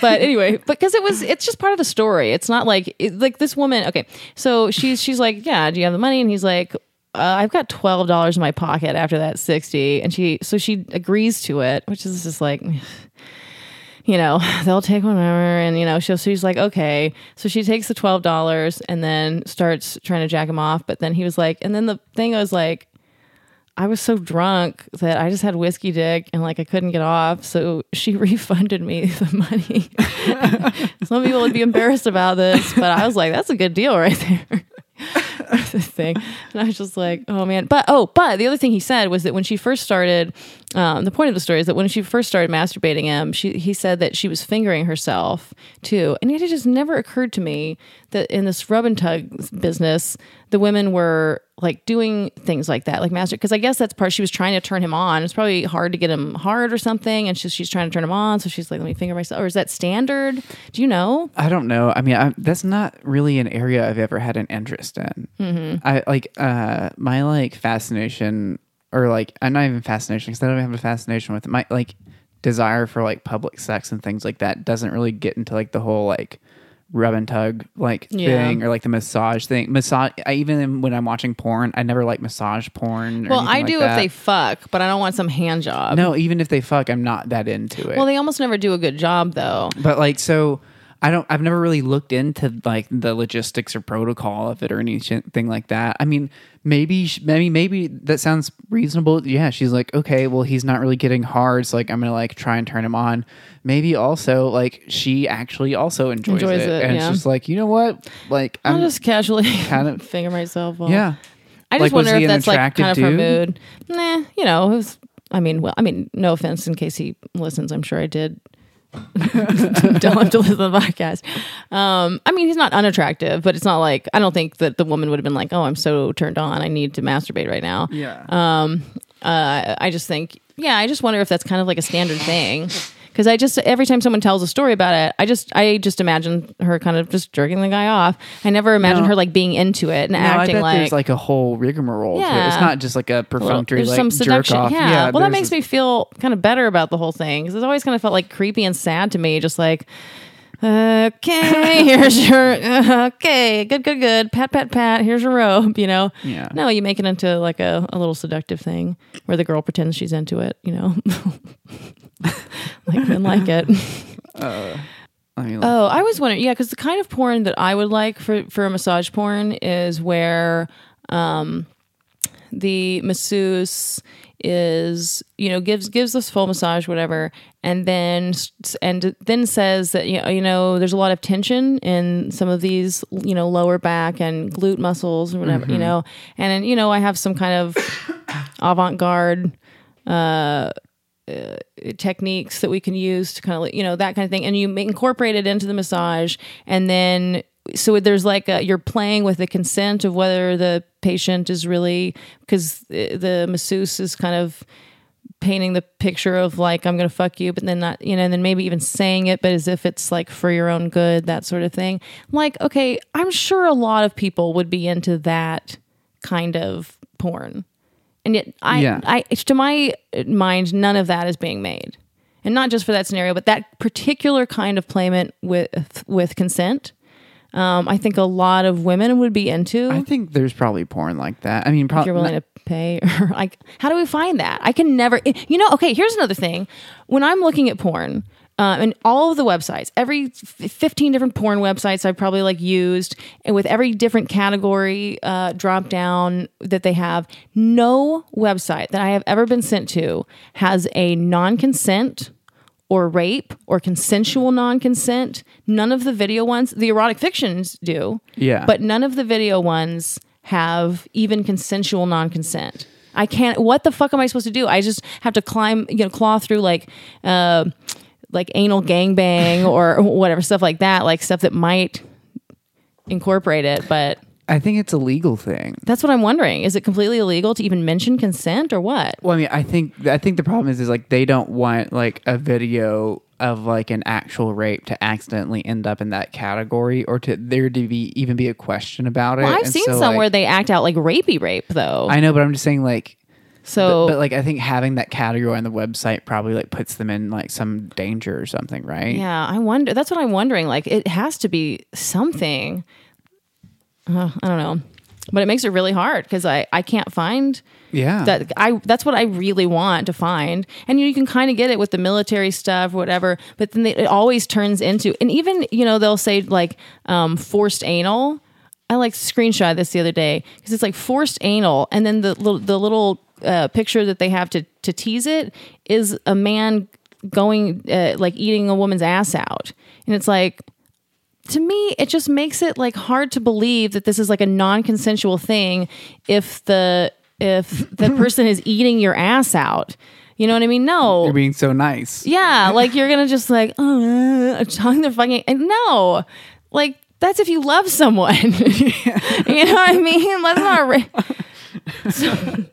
Speaker 1: but anyway, because it was, it's just part of the story. It's not like, it, like this woman. Okay, so she's she's like, yeah, do you have the money? And he's like, uh, I've got twelve dollars in my pocket after that sixty, and she so she agrees to it, which is just like. You know, they'll take whatever, and you know, she, she's like, okay. So she takes the twelve dollars and then starts trying to jack him off. But then he was like, and then the thing was like, I was so drunk that I just had whiskey dick and like I couldn't get off. So she refunded me the money. Some people would be embarrassed about this, but I was like, that's a good deal right there. thing. And I was just like, oh man. But oh, but the other thing he said was that when she first started, um, the point of the story is that when she first started masturbating him, she he said that she was fingering herself too. And yet it just never occurred to me that in this rub and tug business, the women were like doing things like that, like master. Because I guess that's part. She was trying to turn him on. It's probably hard to get him hard or something, and she's she's trying to turn him on. So she's like, let me finger myself. Or is that standard? Do you know?
Speaker 2: I don't know. I mean, I, that's not really an area I've ever had an interest in. Mm-hmm. I like uh my like fascination, or like I'm not even fascination because I don't have a fascination with it. My like desire for like public sex and things like that doesn't really get into like the whole like rub and tug like
Speaker 1: Yeah.
Speaker 2: thing or like the massage thing. Massage. I even when I'm watching porn, I never like massage porn. Or
Speaker 1: Well, I do
Speaker 2: that.
Speaker 1: if they fuck, but I don't want some hand job.
Speaker 2: No, even if they fuck, I'm not that into it.
Speaker 1: Well, they almost never do a good job though.
Speaker 2: But like, so I don't. I've never really looked into like the logistics or protocol of it or anything like that. I mean, maybe, maybe, maybe that sounds reasonable. Yeah, she's like, okay, well, he's not really getting hard, so like, I'm gonna like try and turn him on. Maybe also like she actually also enjoys,
Speaker 1: Enjoys
Speaker 2: it,
Speaker 1: it,
Speaker 2: and
Speaker 1: yeah.
Speaker 2: it's just like, you know what, like
Speaker 1: I'll
Speaker 2: I'm
Speaker 1: just casually
Speaker 2: kind of-
Speaker 1: finger myself. While,
Speaker 2: yeah.
Speaker 1: I just
Speaker 2: was
Speaker 1: wonder if that's like kind of her mood. Nah, you know, it was. I mean, well, I mean, no offense in case he listens. I'm sure I did. Don't have to listen to the podcast. Um, I mean, he's not unattractive, but it's not like I don't think that the woman would have been like, "Oh, I'm so turned on, I need to masturbate right now."
Speaker 2: Yeah.
Speaker 1: Um, uh, I just think, yeah, I just wonder if that's kind of like a standard thing. Because I just every time someone tells a story about it, I just I just imagine her kind of just jerking the guy off. I never imagine
Speaker 2: No.
Speaker 1: her like being into it and
Speaker 2: No, I
Speaker 1: acting
Speaker 2: bet
Speaker 1: like.
Speaker 2: there's like a whole rigmarole to it. It's not just like a perfunctory
Speaker 1: there's
Speaker 2: like
Speaker 1: some
Speaker 2: jerk
Speaker 1: seduction.
Speaker 2: off.
Speaker 1: Yeah. well, that makes
Speaker 2: a-
Speaker 1: me feel kind of better about the whole thing because it's always kind of felt like creepy and sad to me. Just like, okay, here's your okay, good, good, good, pat, pat, pat. Here's your robe. You know.
Speaker 2: Yeah.
Speaker 1: No, you make it into like a, a little seductive thing where the girl pretends she's into it. You know. like men like it.
Speaker 2: Uh, I mean, like,
Speaker 1: Oh, I was wondering, yeah, because the kind of porn that I would like for for a massage porn is where um, the masseuse is you know gives gives us full massage whatever and then and then says that you know, you know there's a lot of tension in some of these you know lower back and glute muscles or whatever you mm-hmm. know and then you know I have some kind of avant-garde uh, Uh, techniques that we can use to kind of you know that kind of thing and you incorporate it into the massage and then so there's like a, you're playing with the consent of whether the patient is really because the, uh, the masseuse is kind of painting the picture of like I'm gonna fuck you, but then not you know, and then maybe even saying it, but as if it's like for your own good, that sort of thing. Like, okay, I'm sure a lot of people would be into that kind of porn, and yet I,
Speaker 2: Yeah.
Speaker 1: I to my mind, none of that is being made, and not just for that scenario, but that particular kind of playment with with consent. Um, I think a lot of women would be into
Speaker 2: I think there's probably porn like that. I mean,
Speaker 1: if
Speaker 2: probably
Speaker 1: you're willing to pay or like how do we find that i can never you know okay here's another thing when i'm looking at porn uh, and all of the websites every f- 15 different porn websites i've probably like used and with every different category uh, drop down that they have no website that i have ever been sent to has a non-consent or rape or consensual non-consent. None of the video ones the erotic fictions do
Speaker 2: Yeah.
Speaker 1: but none of the video ones have even consensual non-consent. I can't what the fuck am i supposed to do? I just have to climb you know claw through like uh like anal gangbang or whatever stuff like that like stuff that might incorporate it but
Speaker 2: I think it's a legal thing.
Speaker 1: that's what i'm wondering is it completely illegal to even mention consent or what
Speaker 2: Well, I mean, I think I think the problem is is like they don't want like a video of like an actual rape to accidentally end up in that category or to there to be even be a question about it.
Speaker 1: well, i've
Speaker 2: And
Speaker 1: seen
Speaker 2: so,
Speaker 1: some
Speaker 2: like,
Speaker 1: where they act out like rapey rape though
Speaker 2: I know, but I'm just saying like.
Speaker 1: So
Speaker 2: but, but like I think having that category on the website probably like puts them in like some danger or something, right?
Speaker 1: Yeah, I wonder. That's what I'm wondering. Like, it has to be something. Uh, I don't know, but it makes it really hard because I I can't find
Speaker 2: Yeah.
Speaker 1: that. I that's what I really want to find, and you, can kind of get it with the military stuff, or whatever. But then they, it always turns into, and even you know they'll say like um, forced anal. I like screenshot this the other day because it's like forced anal, and then the little the little uh, picture that they have to to tease it is a man going uh, like eating a woman's ass out, and it's like to me it just makes it like hard to believe that this is like a non-consensual thing if the if the person is eating your ass out. You know what I mean? No.
Speaker 2: You're being so nice.
Speaker 1: Yeah, like you're gonna just like oh, uh, tongue their fucking and no, like that's if you love someone. you know what I mean? Let's not. Ra- so,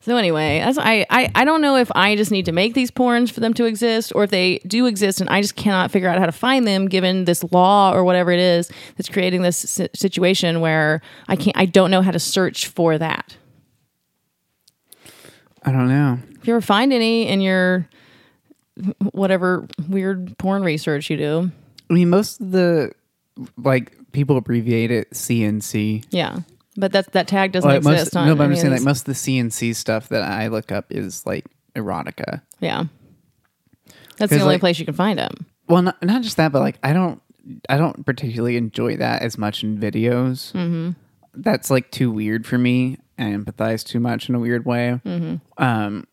Speaker 1: so anyway, that's I, I I don't know if I just need to make these porns for them to exist, or if they do exist and I just cannot figure out how to find them given this law or whatever it is that's creating this si- situation where I can't I don't know how to search for that.
Speaker 2: I don't know.
Speaker 1: If you ever find any in your whatever weird porn research you do,
Speaker 2: I mean, most of the like people abbreviate it CNC.
Speaker 1: yeah. But that that tag doesn't
Speaker 2: Like
Speaker 1: exist
Speaker 2: most,
Speaker 1: on
Speaker 2: no, but I'm just saying like most of the CNC stuff that I look up is like erotica.
Speaker 1: yeah. That's the only
Speaker 2: like-
Speaker 1: place you can find them.
Speaker 2: Well, not, not just that, but like I don't, I don't particularly enjoy that as much in videos. Mm-hmm. That's like too weird for me. I empathize too much in a weird way. Mm-hmm. Um,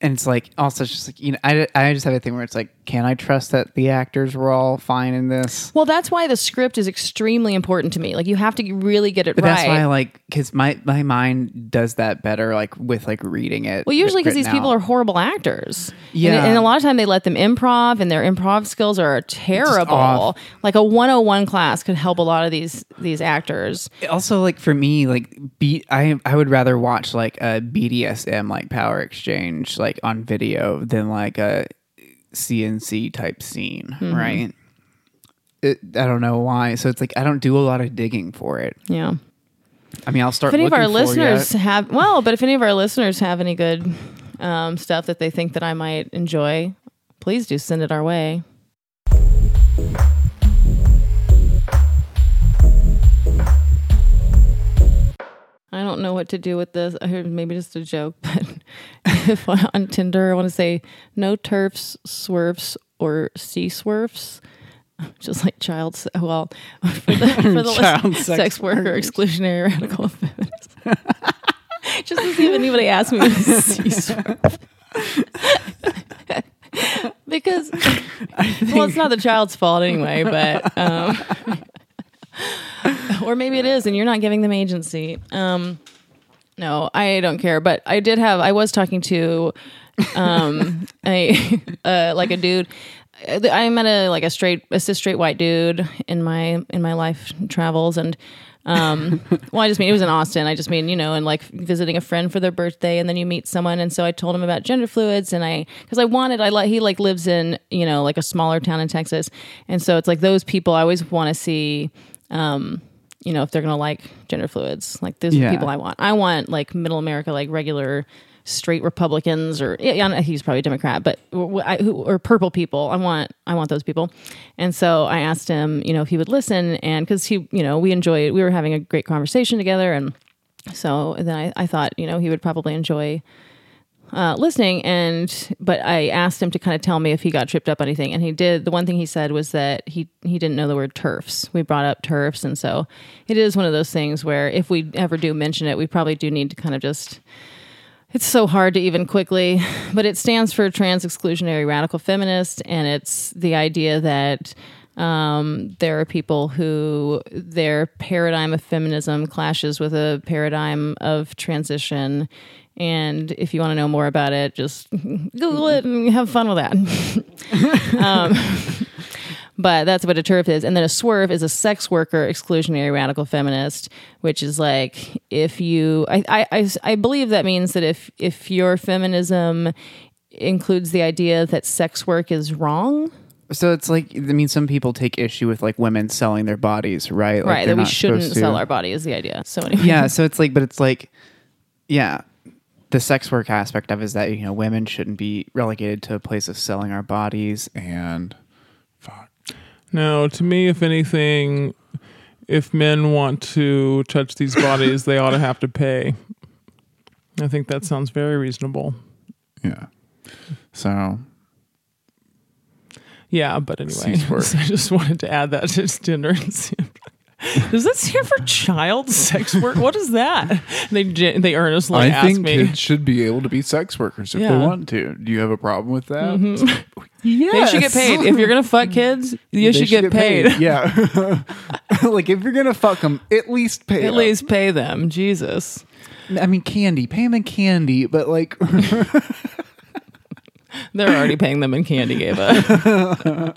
Speaker 2: and it's like also it's just like you know I, I just have a thing where it's like can I trust that the actors were all fine in this?
Speaker 1: Well, that's why the script is extremely important to me. Like you have to really get it
Speaker 2: But
Speaker 1: right.
Speaker 2: that's why I like because my my mind does that better like with like reading it.
Speaker 1: Well, usually because these
Speaker 2: written
Speaker 1: people are horrible actors.
Speaker 2: Yeah.
Speaker 1: And, and a lot of time they let them improv, and their improv skills are terrible. Like a 101 class could help a lot of these these actors.
Speaker 2: also like for me like be I I would rather watch like a BDSM like power exchange like on video than like a CNC type scene,
Speaker 1: Mm-hmm.
Speaker 2: right? It, I don't know why. So it's like I don't do a lot of digging for it.
Speaker 1: Yeah.
Speaker 2: I mean, I'll start.
Speaker 1: If any of our listeners have well, but if any of our listeners have any good um, stuff that they think that I might enjoy, please do send it our way. I don't know what to do with this. I heard maybe just a joke, but on Tinder I want to say no TERFs, SWERFs, or sea swerves, just like child. se- Well, for the, for the
Speaker 2: Child
Speaker 1: list-
Speaker 2: sex
Speaker 1: sex worker,
Speaker 2: workers.
Speaker 1: exclusionary radical feminist. just to see if anybody asks me what a sea swerve. because well, it's not the child's fault anyway, but um, or maybe it is, and you're not giving them agency. Um, no, I don't care. But I did have. I was talking to um, a uh, like a dude. I met a like a straight, a cis straight white dude in my in my life travels, and um, well, I just mean it was in Austin. I just mean you know, and like visiting a friend for their birthday, and then you meet someone, and so I told him about gender fluids, and I because I wanted, I like he like lives in you know like a smaller town in Texas, and so it's like those people I always want to see. Um, you know, if they're gonna like gender fluids, like those are
Speaker 2: Yeah.
Speaker 1: the people I want. I want like middle America, like regular straight Republicans, or yeah, he's probably a Democrat, but or, I- who- or purple people. I want, I want those people. And so I asked him, you know, if he would listen, and because he, you know, we enjoyed, we were having a great conversation together, and so then I, I thought, you know, he would probably enjoy uh, listening and but i asked him to kind of tell me if he got tripped up anything and he did the one thing he said was that he he didn't know the word TERFs. We brought up TERFs and so it is one of those things where if we ever do mention it we probably do need to kind of just it's so hard to even quickly but it stands for trans exclusionary radical feminist and it's the idea that um, there are people who their paradigm of feminism clashes with a paradigm of transition and if you want to know more about it just google it and have fun with that. Um, but that's what a TERF is. And then a SWERF is a sex worker exclusionary radical feminist which is like if you I, I, I, I believe that means that if if your feminism includes the idea that sex work is wrong.
Speaker 2: So it's like I mean, some people take issue with like women selling their bodies, right? Like,
Speaker 1: right that we shouldn't sell our body is the idea. So anyway.
Speaker 2: Yeah so it's like but it's like yeah the sex work aspect of it is that you know women shouldn't be relegated to a place of selling our bodies
Speaker 3: and fuck. No, to me, if anything, if men want to touch these bodies, they ought to have to pay. I think that sounds very reasonable.
Speaker 4: Yeah. So
Speaker 3: Yeah, but anyway. I just wanted to add that to see. Does this here for child sex work? What is that? They they earnestly
Speaker 4: I
Speaker 3: asked
Speaker 4: think
Speaker 3: me.
Speaker 4: kids should be able to be sex workers if
Speaker 3: Yeah. Mm-hmm.
Speaker 4: they want to. Do you have a problem with that?
Speaker 3: They should get paid. If you're gonna fuck kids, you
Speaker 4: They
Speaker 3: should, get, paid.
Speaker 4: Yeah. like if you're gonna fuck them, at least pay.
Speaker 1: at
Speaker 4: 'em.
Speaker 1: least pay them jesus
Speaker 2: i mean candy pay them in candy but like
Speaker 1: They're already paying them in candy, Gava.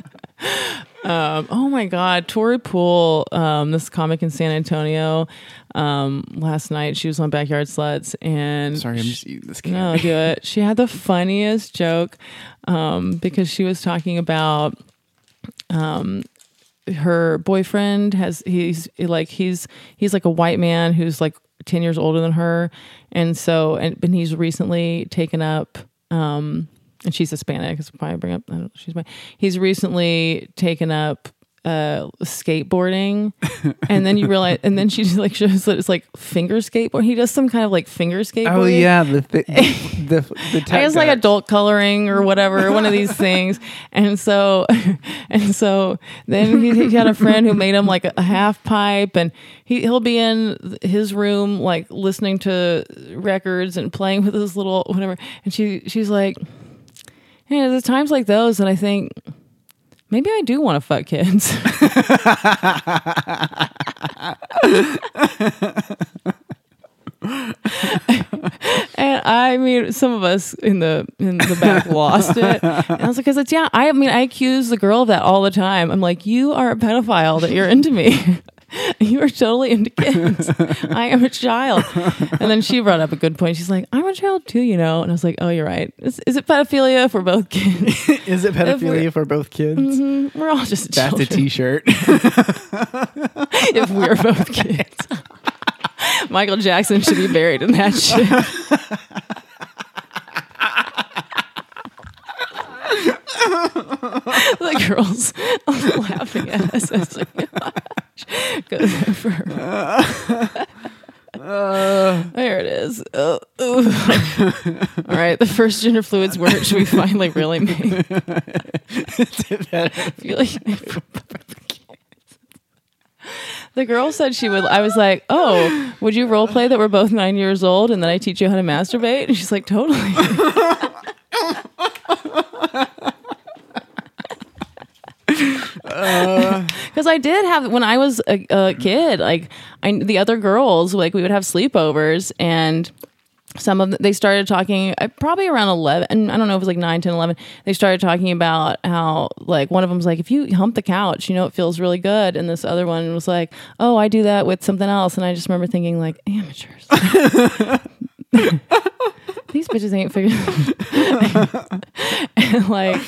Speaker 1: Um, oh my God. Tori Poole, um, this comic in San Antonio, um, last night she was on Backyard Sluts and
Speaker 2: sorry i'm just eating this candy
Speaker 1: no, do it. She had the funniest joke um, because she was talking about um, her boyfriend has he's like he's he's like a white man who's like ten years older than her, and so and, and he's recently taken up. Um, and she's Hispanic. It's probably bring up. I don't know, she's my. He's recently taken up uh skateboarding and then you realize and then she just like shows that it's like finger skateboard he does some kind of like finger skateboarding
Speaker 2: oh yeah the th- the the, the
Speaker 1: I guess like adult coloring or whatever, one of these things. And so, and so then he, he had a friend who made him like a, half pipe, and he he'll be in his room like listening to records and playing with his little whatever. And she she's like, yeah, there's times like those and I think maybe I do want to fuck kids. and I mean, some of us in the in the back lost it. And I was like, because it's yeah. I mean, I accuse the girl of that all the time. I'm like, you are a pedophile that you're into me. you are totally into kids. I am a child. And then she brought up a good point. She's like, I'm a child too, you know. And I was like, oh, you're right. Is, is it pedophilia if we're both kids?
Speaker 4: Is it pedophilia if we're- for both kids?
Speaker 1: Mhm. We're all just
Speaker 4: That's a
Speaker 1: children
Speaker 4: T-shirt.
Speaker 1: if we're both kids. Michael Jackson should be buried in that shit. the girls laughing at us. I was like, Goes for there it is. Ooh. All right, the first gender fluids word should we finally really make? I feel like the girl said she would. I was like, "Oh, would you role play that we're both nine years old and then I teach you how to masturbate?" And she's like, "Totally." Because I did have when I was a, a kid, like I the other girls, like we would have sleepovers and some of them, they started talking uh, probably around 11 and i don't know if it was like 9 10 11 they started talking about how like one of them was like if you hump the couch you know it feels really good and this other one was like oh i do that with something else and i just remember thinking like amateurs. These bitches ain't figuring and like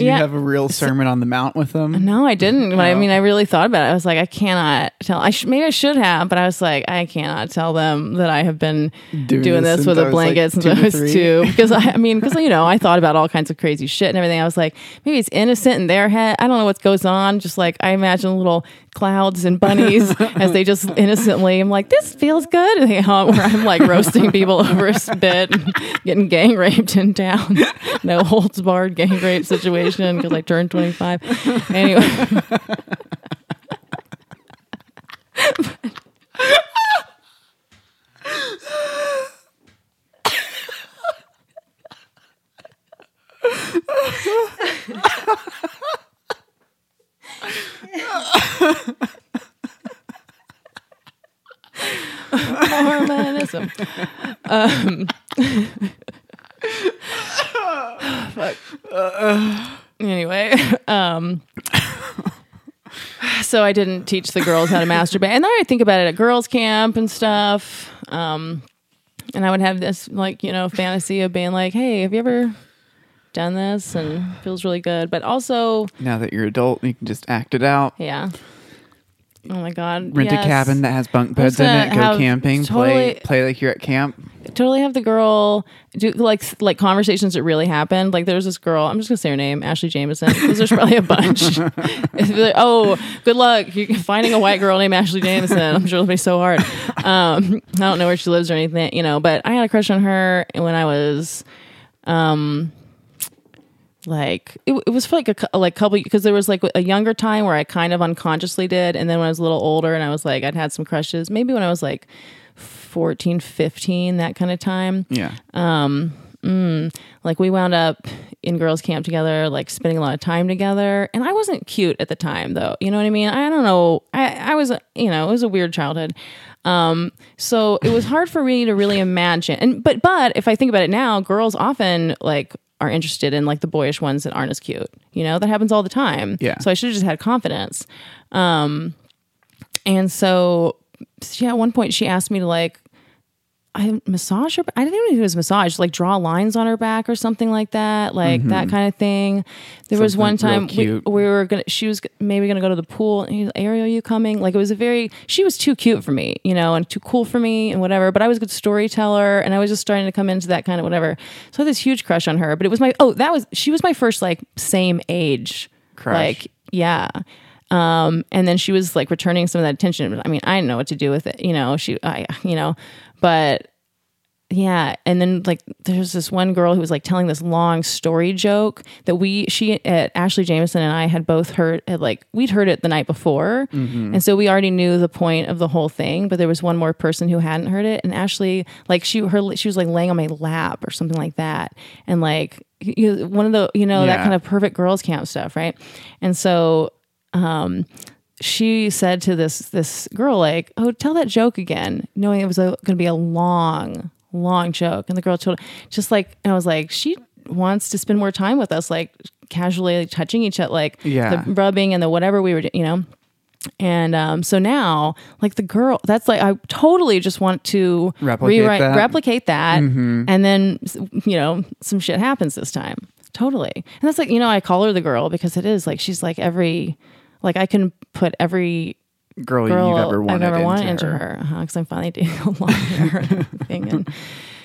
Speaker 4: Do you
Speaker 1: Yeah.
Speaker 4: have a real Sermon on the Mount with them?
Speaker 1: no, I didn't. But I oh. mean, I really thought about it. I was like, I cannot tell. I sh- maybe I should have, but I was like, I cannot tell them that I have been doing,
Speaker 4: Doing this
Speaker 1: this, with a blanket
Speaker 4: like,
Speaker 1: since
Speaker 4: two
Speaker 1: I was
Speaker 4: three.
Speaker 1: two. Because I, I mean, because you know, I thought about all kinds of crazy shit and everything. I was like, maybe it's innocent in their head. I don't know what goes on. Just like I imagine a little clouds and bunnies as they just innocently. I'm like, this feels good. And they haunt where I'm like roasting people over a spit and getting gang raped in town. No holds barred gang rape situation because I turned 25. Anyway. Mormonism. Um, fuck. Anyway, um, so I didn't teach the girls how to masturbate, and then I think about it at girls' camp and stuff. Um, and I would have this like you know fantasy of being like, "Hey, have you ever done this?" and feels really good, but also,
Speaker 2: Now that you're adult, you can just act it out.
Speaker 1: yeah. Oh my god!
Speaker 2: Rent
Speaker 1: yes.
Speaker 2: a cabin that has bunk beds in
Speaker 1: gonna
Speaker 2: it. Go
Speaker 1: have
Speaker 2: camping. Play
Speaker 1: totally-
Speaker 2: play like you're at camp.
Speaker 1: totally have the girl do like like conversations that really happened. Like there's this girl, I'm just gonna say her name, Ashley Jameson, because there's probably a bunch. It's like, oh, good luck you finding a white girl named Ashley Jameson. I'm sure it'll be so hard. Um, I don't know where she lives or anything, you know, but I had a crush on her when I was um like it, it was for like a like couple because there was like a younger time where I kind of unconsciously did. And then when I was a little older and I was like I'd had some crushes maybe when I was like 14 15 that kind of time.
Speaker 2: Yeah.
Speaker 1: Um like we wound up in girls camp together like spending a lot of time together. And i wasn't cute at the time though. You know what i mean? I don't know. I, I was you know it was a weird childhood. Um so it was hard for me to really imagine. And but but if i think about it now girls often like are interested in like the boyish ones that aren't as cute you know? That happens all the time.
Speaker 2: Yeah.
Speaker 1: so i should have just had confidence. Um and so yeah at one point she asked me to like I massage her. I didn't even know it was massage. Like draw lines on her back or something like that, like that kind of thing. There was one
Speaker 2: Mm-hmm. Something
Speaker 1: time we, we were gonna. She was maybe gonna go to the pool. And he was, Ariel, you coming? Like it was a very. She was too cute for me, you know, and too cool for me and whatever. But I was a good storyteller, and I was just starting to come into that kind of whatever. So I had this huge crush on her. But it was my oh that was she was my first like same age
Speaker 2: Crush.
Speaker 1: like yeah. Um, and then she was like returning some of that attention. I mean, I didn't know what to do with it, you know. She, I, you know, but yeah, and then like there's this one girl who was like telling this long story joke that we she uh, Ashley Jameson and I had both heard had like we'd heard it the night before, and so we already knew the point of the whole thing. But there was one more person who hadn't heard it, and Ashley like she her she was like laying on my lap or something like that, and like you, one of the you know that kind of perfect girls camp stuff, right? And so um she said to this this girl like oh tell that joke again knowing it was going to be a long long joke and the girl told just like and i was like she wants to spend more time with us like casually like, touching each other like
Speaker 2: Yeah.
Speaker 1: the rubbing and the whatever we were you know and um, so now like the girl that's like i totally just want to
Speaker 2: Replicate that? Mm-hmm.
Speaker 1: replicate that and then you know some shit happens this time totally and that's like you know i call her the girl because it is like she's like every like i can put every
Speaker 2: Girl,
Speaker 1: girl
Speaker 2: you've ever wanted,
Speaker 1: I've ever wanted
Speaker 2: into,
Speaker 1: into
Speaker 2: her.
Speaker 1: because I'm finally doing a long hair and everything. And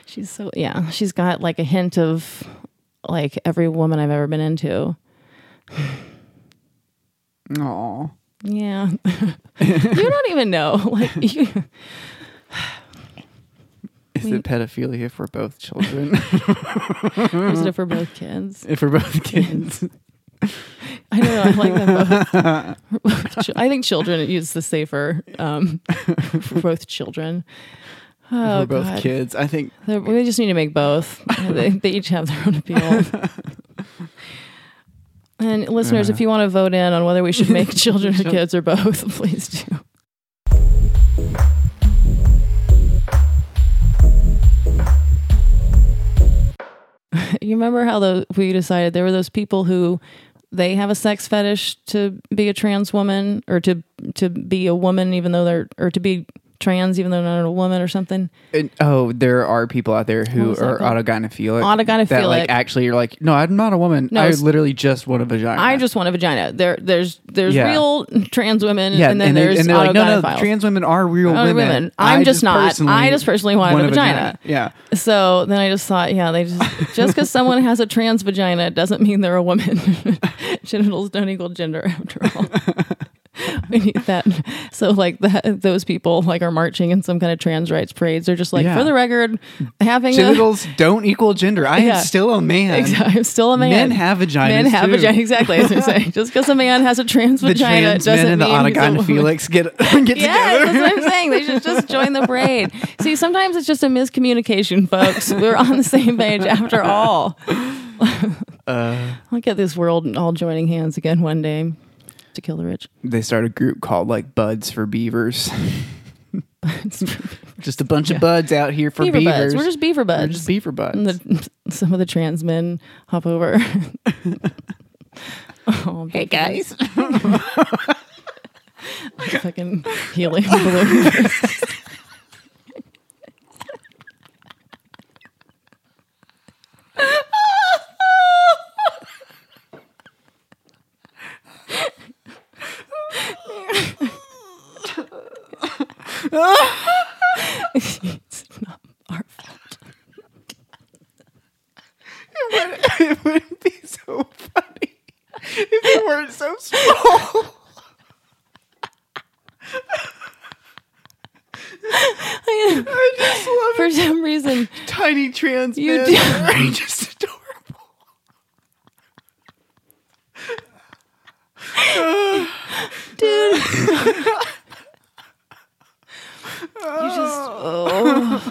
Speaker 1: she's so yeah, she's got like a hint of like every woman I've ever been into.
Speaker 2: Aw.
Speaker 1: Yeah, you don't even know. Like you,
Speaker 2: Is it pedophilia for both children?
Speaker 1: is it for both kids?
Speaker 2: If we're both kids?
Speaker 1: I don't know. I like them both. I think children use the safer um, for both children. Oh,
Speaker 2: for both
Speaker 1: God.
Speaker 2: kids. I think
Speaker 1: They're- We just need to make both. they, they each have their own appeal. And listeners, if you want to vote in on whether we should make children or kids or both, please do. you remember how the we decided there were those people who they have a sex fetish to be a trans woman or to to be a woman even though they're or to be trans even though not a woman or something.
Speaker 2: And, oh, there are people out there who
Speaker 1: What was that
Speaker 2: are autogynephilic.
Speaker 1: Autogynephilic.
Speaker 2: That like actually you're like, no, I'm not a woman.
Speaker 1: No,
Speaker 2: I literally just want a vagina.
Speaker 1: I just want a vagina. There, there's, there's
Speaker 2: Yeah.
Speaker 1: real trans women,
Speaker 2: yeah,
Speaker 1: and then
Speaker 2: they-
Speaker 1: there's
Speaker 2: and they're like, no, no, trans women are real women.
Speaker 1: women. I'm just not. I just personally want a vagina.
Speaker 2: Yeah,
Speaker 1: So then I just thought, yeah, they just just because someone has a trans vagina doesn't mean they're a woman. Genitals don't equal gender after all. we need that. So like that, those people like are marching in some kind of trans rights parades. They're just like,
Speaker 2: Yeah.
Speaker 1: for the record, having a,
Speaker 2: genitals don't equal gender. I
Speaker 1: Yeah.
Speaker 2: am still a man.
Speaker 1: Exactly. I'm still a man.
Speaker 2: Men have vaginas.
Speaker 1: Men have
Speaker 2: too.
Speaker 1: vagina. Exactly. As I say, just because a man has a trans
Speaker 2: The
Speaker 1: vagina
Speaker 2: trans
Speaker 1: doesn't
Speaker 2: men and the
Speaker 1: mean a woman.
Speaker 2: autogynephilics get get
Speaker 1: Yeah,
Speaker 2: together.
Speaker 1: that's what I'm saying. They should just join the parade. See, sometimes it's just a miscommunication, folks. We're on the same page after all.
Speaker 2: Uh,
Speaker 1: I'll get this world all joining hands again one day to kill the rich.
Speaker 2: they start a group called like Buds for Beavers. just a bunch
Speaker 1: Yeah.
Speaker 2: of buds out here for
Speaker 1: beaver
Speaker 2: beavers.
Speaker 1: buds. We're just beaver
Speaker 2: We're
Speaker 1: buds.
Speaker 2: just beaver buds.
Speaker 1: and the, some of the trans men hop over. oh,
Speaker 2: hey guys.
Speaker 1: fucking helium balloon. it's not our fault.
Speaker 2: it wouldn't be so funny if they weren't so small. I just love
Speaker 1: For some reason,
Speaker 2: tiny trans
Speaker 1: You
Speaker 2: men
Speaker 1: do.
Speaker 2: are just adorable.
Speaker 1: dude. you just oh.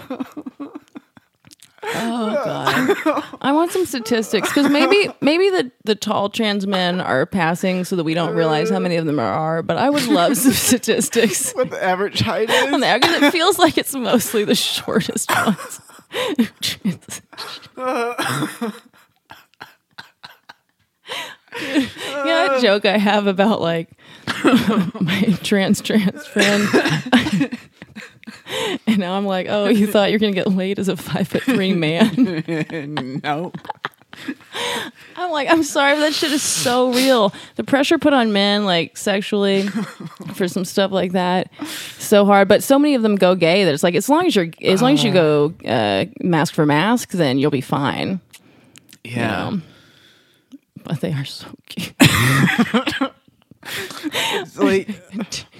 Speaker 1: Oh god! I want some statistics because maybe maybe the the tall trans men are passing so that we don't realize how many of them there are. But I would love some statistics
Speaker 2: What the average height is?
Speaker 1: on because it feels like it's mostly the shortest ones. You know that joke I have about like my trans trans friend. and now I'm like, oh, you thought you're gonna get laid as a five foot three man.
Speaker 2: no.
Speaker 1: I'm like, I'm sorry, but that shit is so real. The pressure put on men, like sexually, for some stuff like that, so hard. But so many of them go gay that it's like, as long as you're, as long as you go uh, mask for mask, then you'll be fine. you
Speaker 2: Yeah.
Speaker 1: know? But they are so cute.
Speaker 2: Like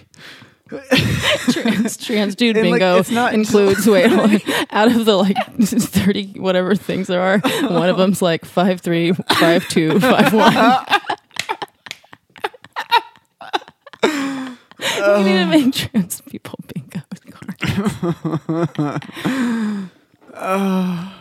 Speaker 1: trans, trans dude
Speaker 2: And, like,
Speaker 1: bingo
Speaker 2: it's not
Speaker 1: includes wait out of the like 30 whatever things there are one of them's like five three five two five one we need to make trans people bingo cards.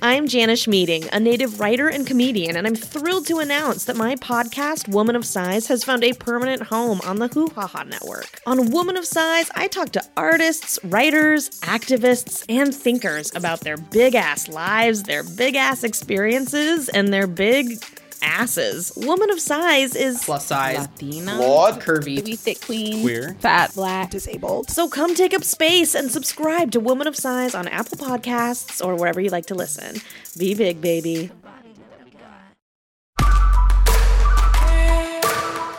Speaker 5: I'm Janish Meeting, a native writer and comedian, and I'm thrilled to announce that my podcast, Woman of Size, has found a permanent home on the Hoo Ha Ha Network. On Woman of Size, I talk to artists, writers, activists, and thinkers about their big ass lives, their big ass experiences, and their big asses. Woman of Size is
Speaker 6: plus size,
Speaker 7: Latina,
Speaker 6: flawed, curvy,
Speaker 7: maybe thick queen,
Speaker 6: queer.
Speaker 7: fat, black,
Speaker 5: disabled. So come take up space and subscribe to Woman of Size on Apple Podcasts or wherever you like to listen. Be big, baby.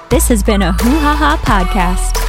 Speaker 8: This has been a Hoo Ha Ha podcast.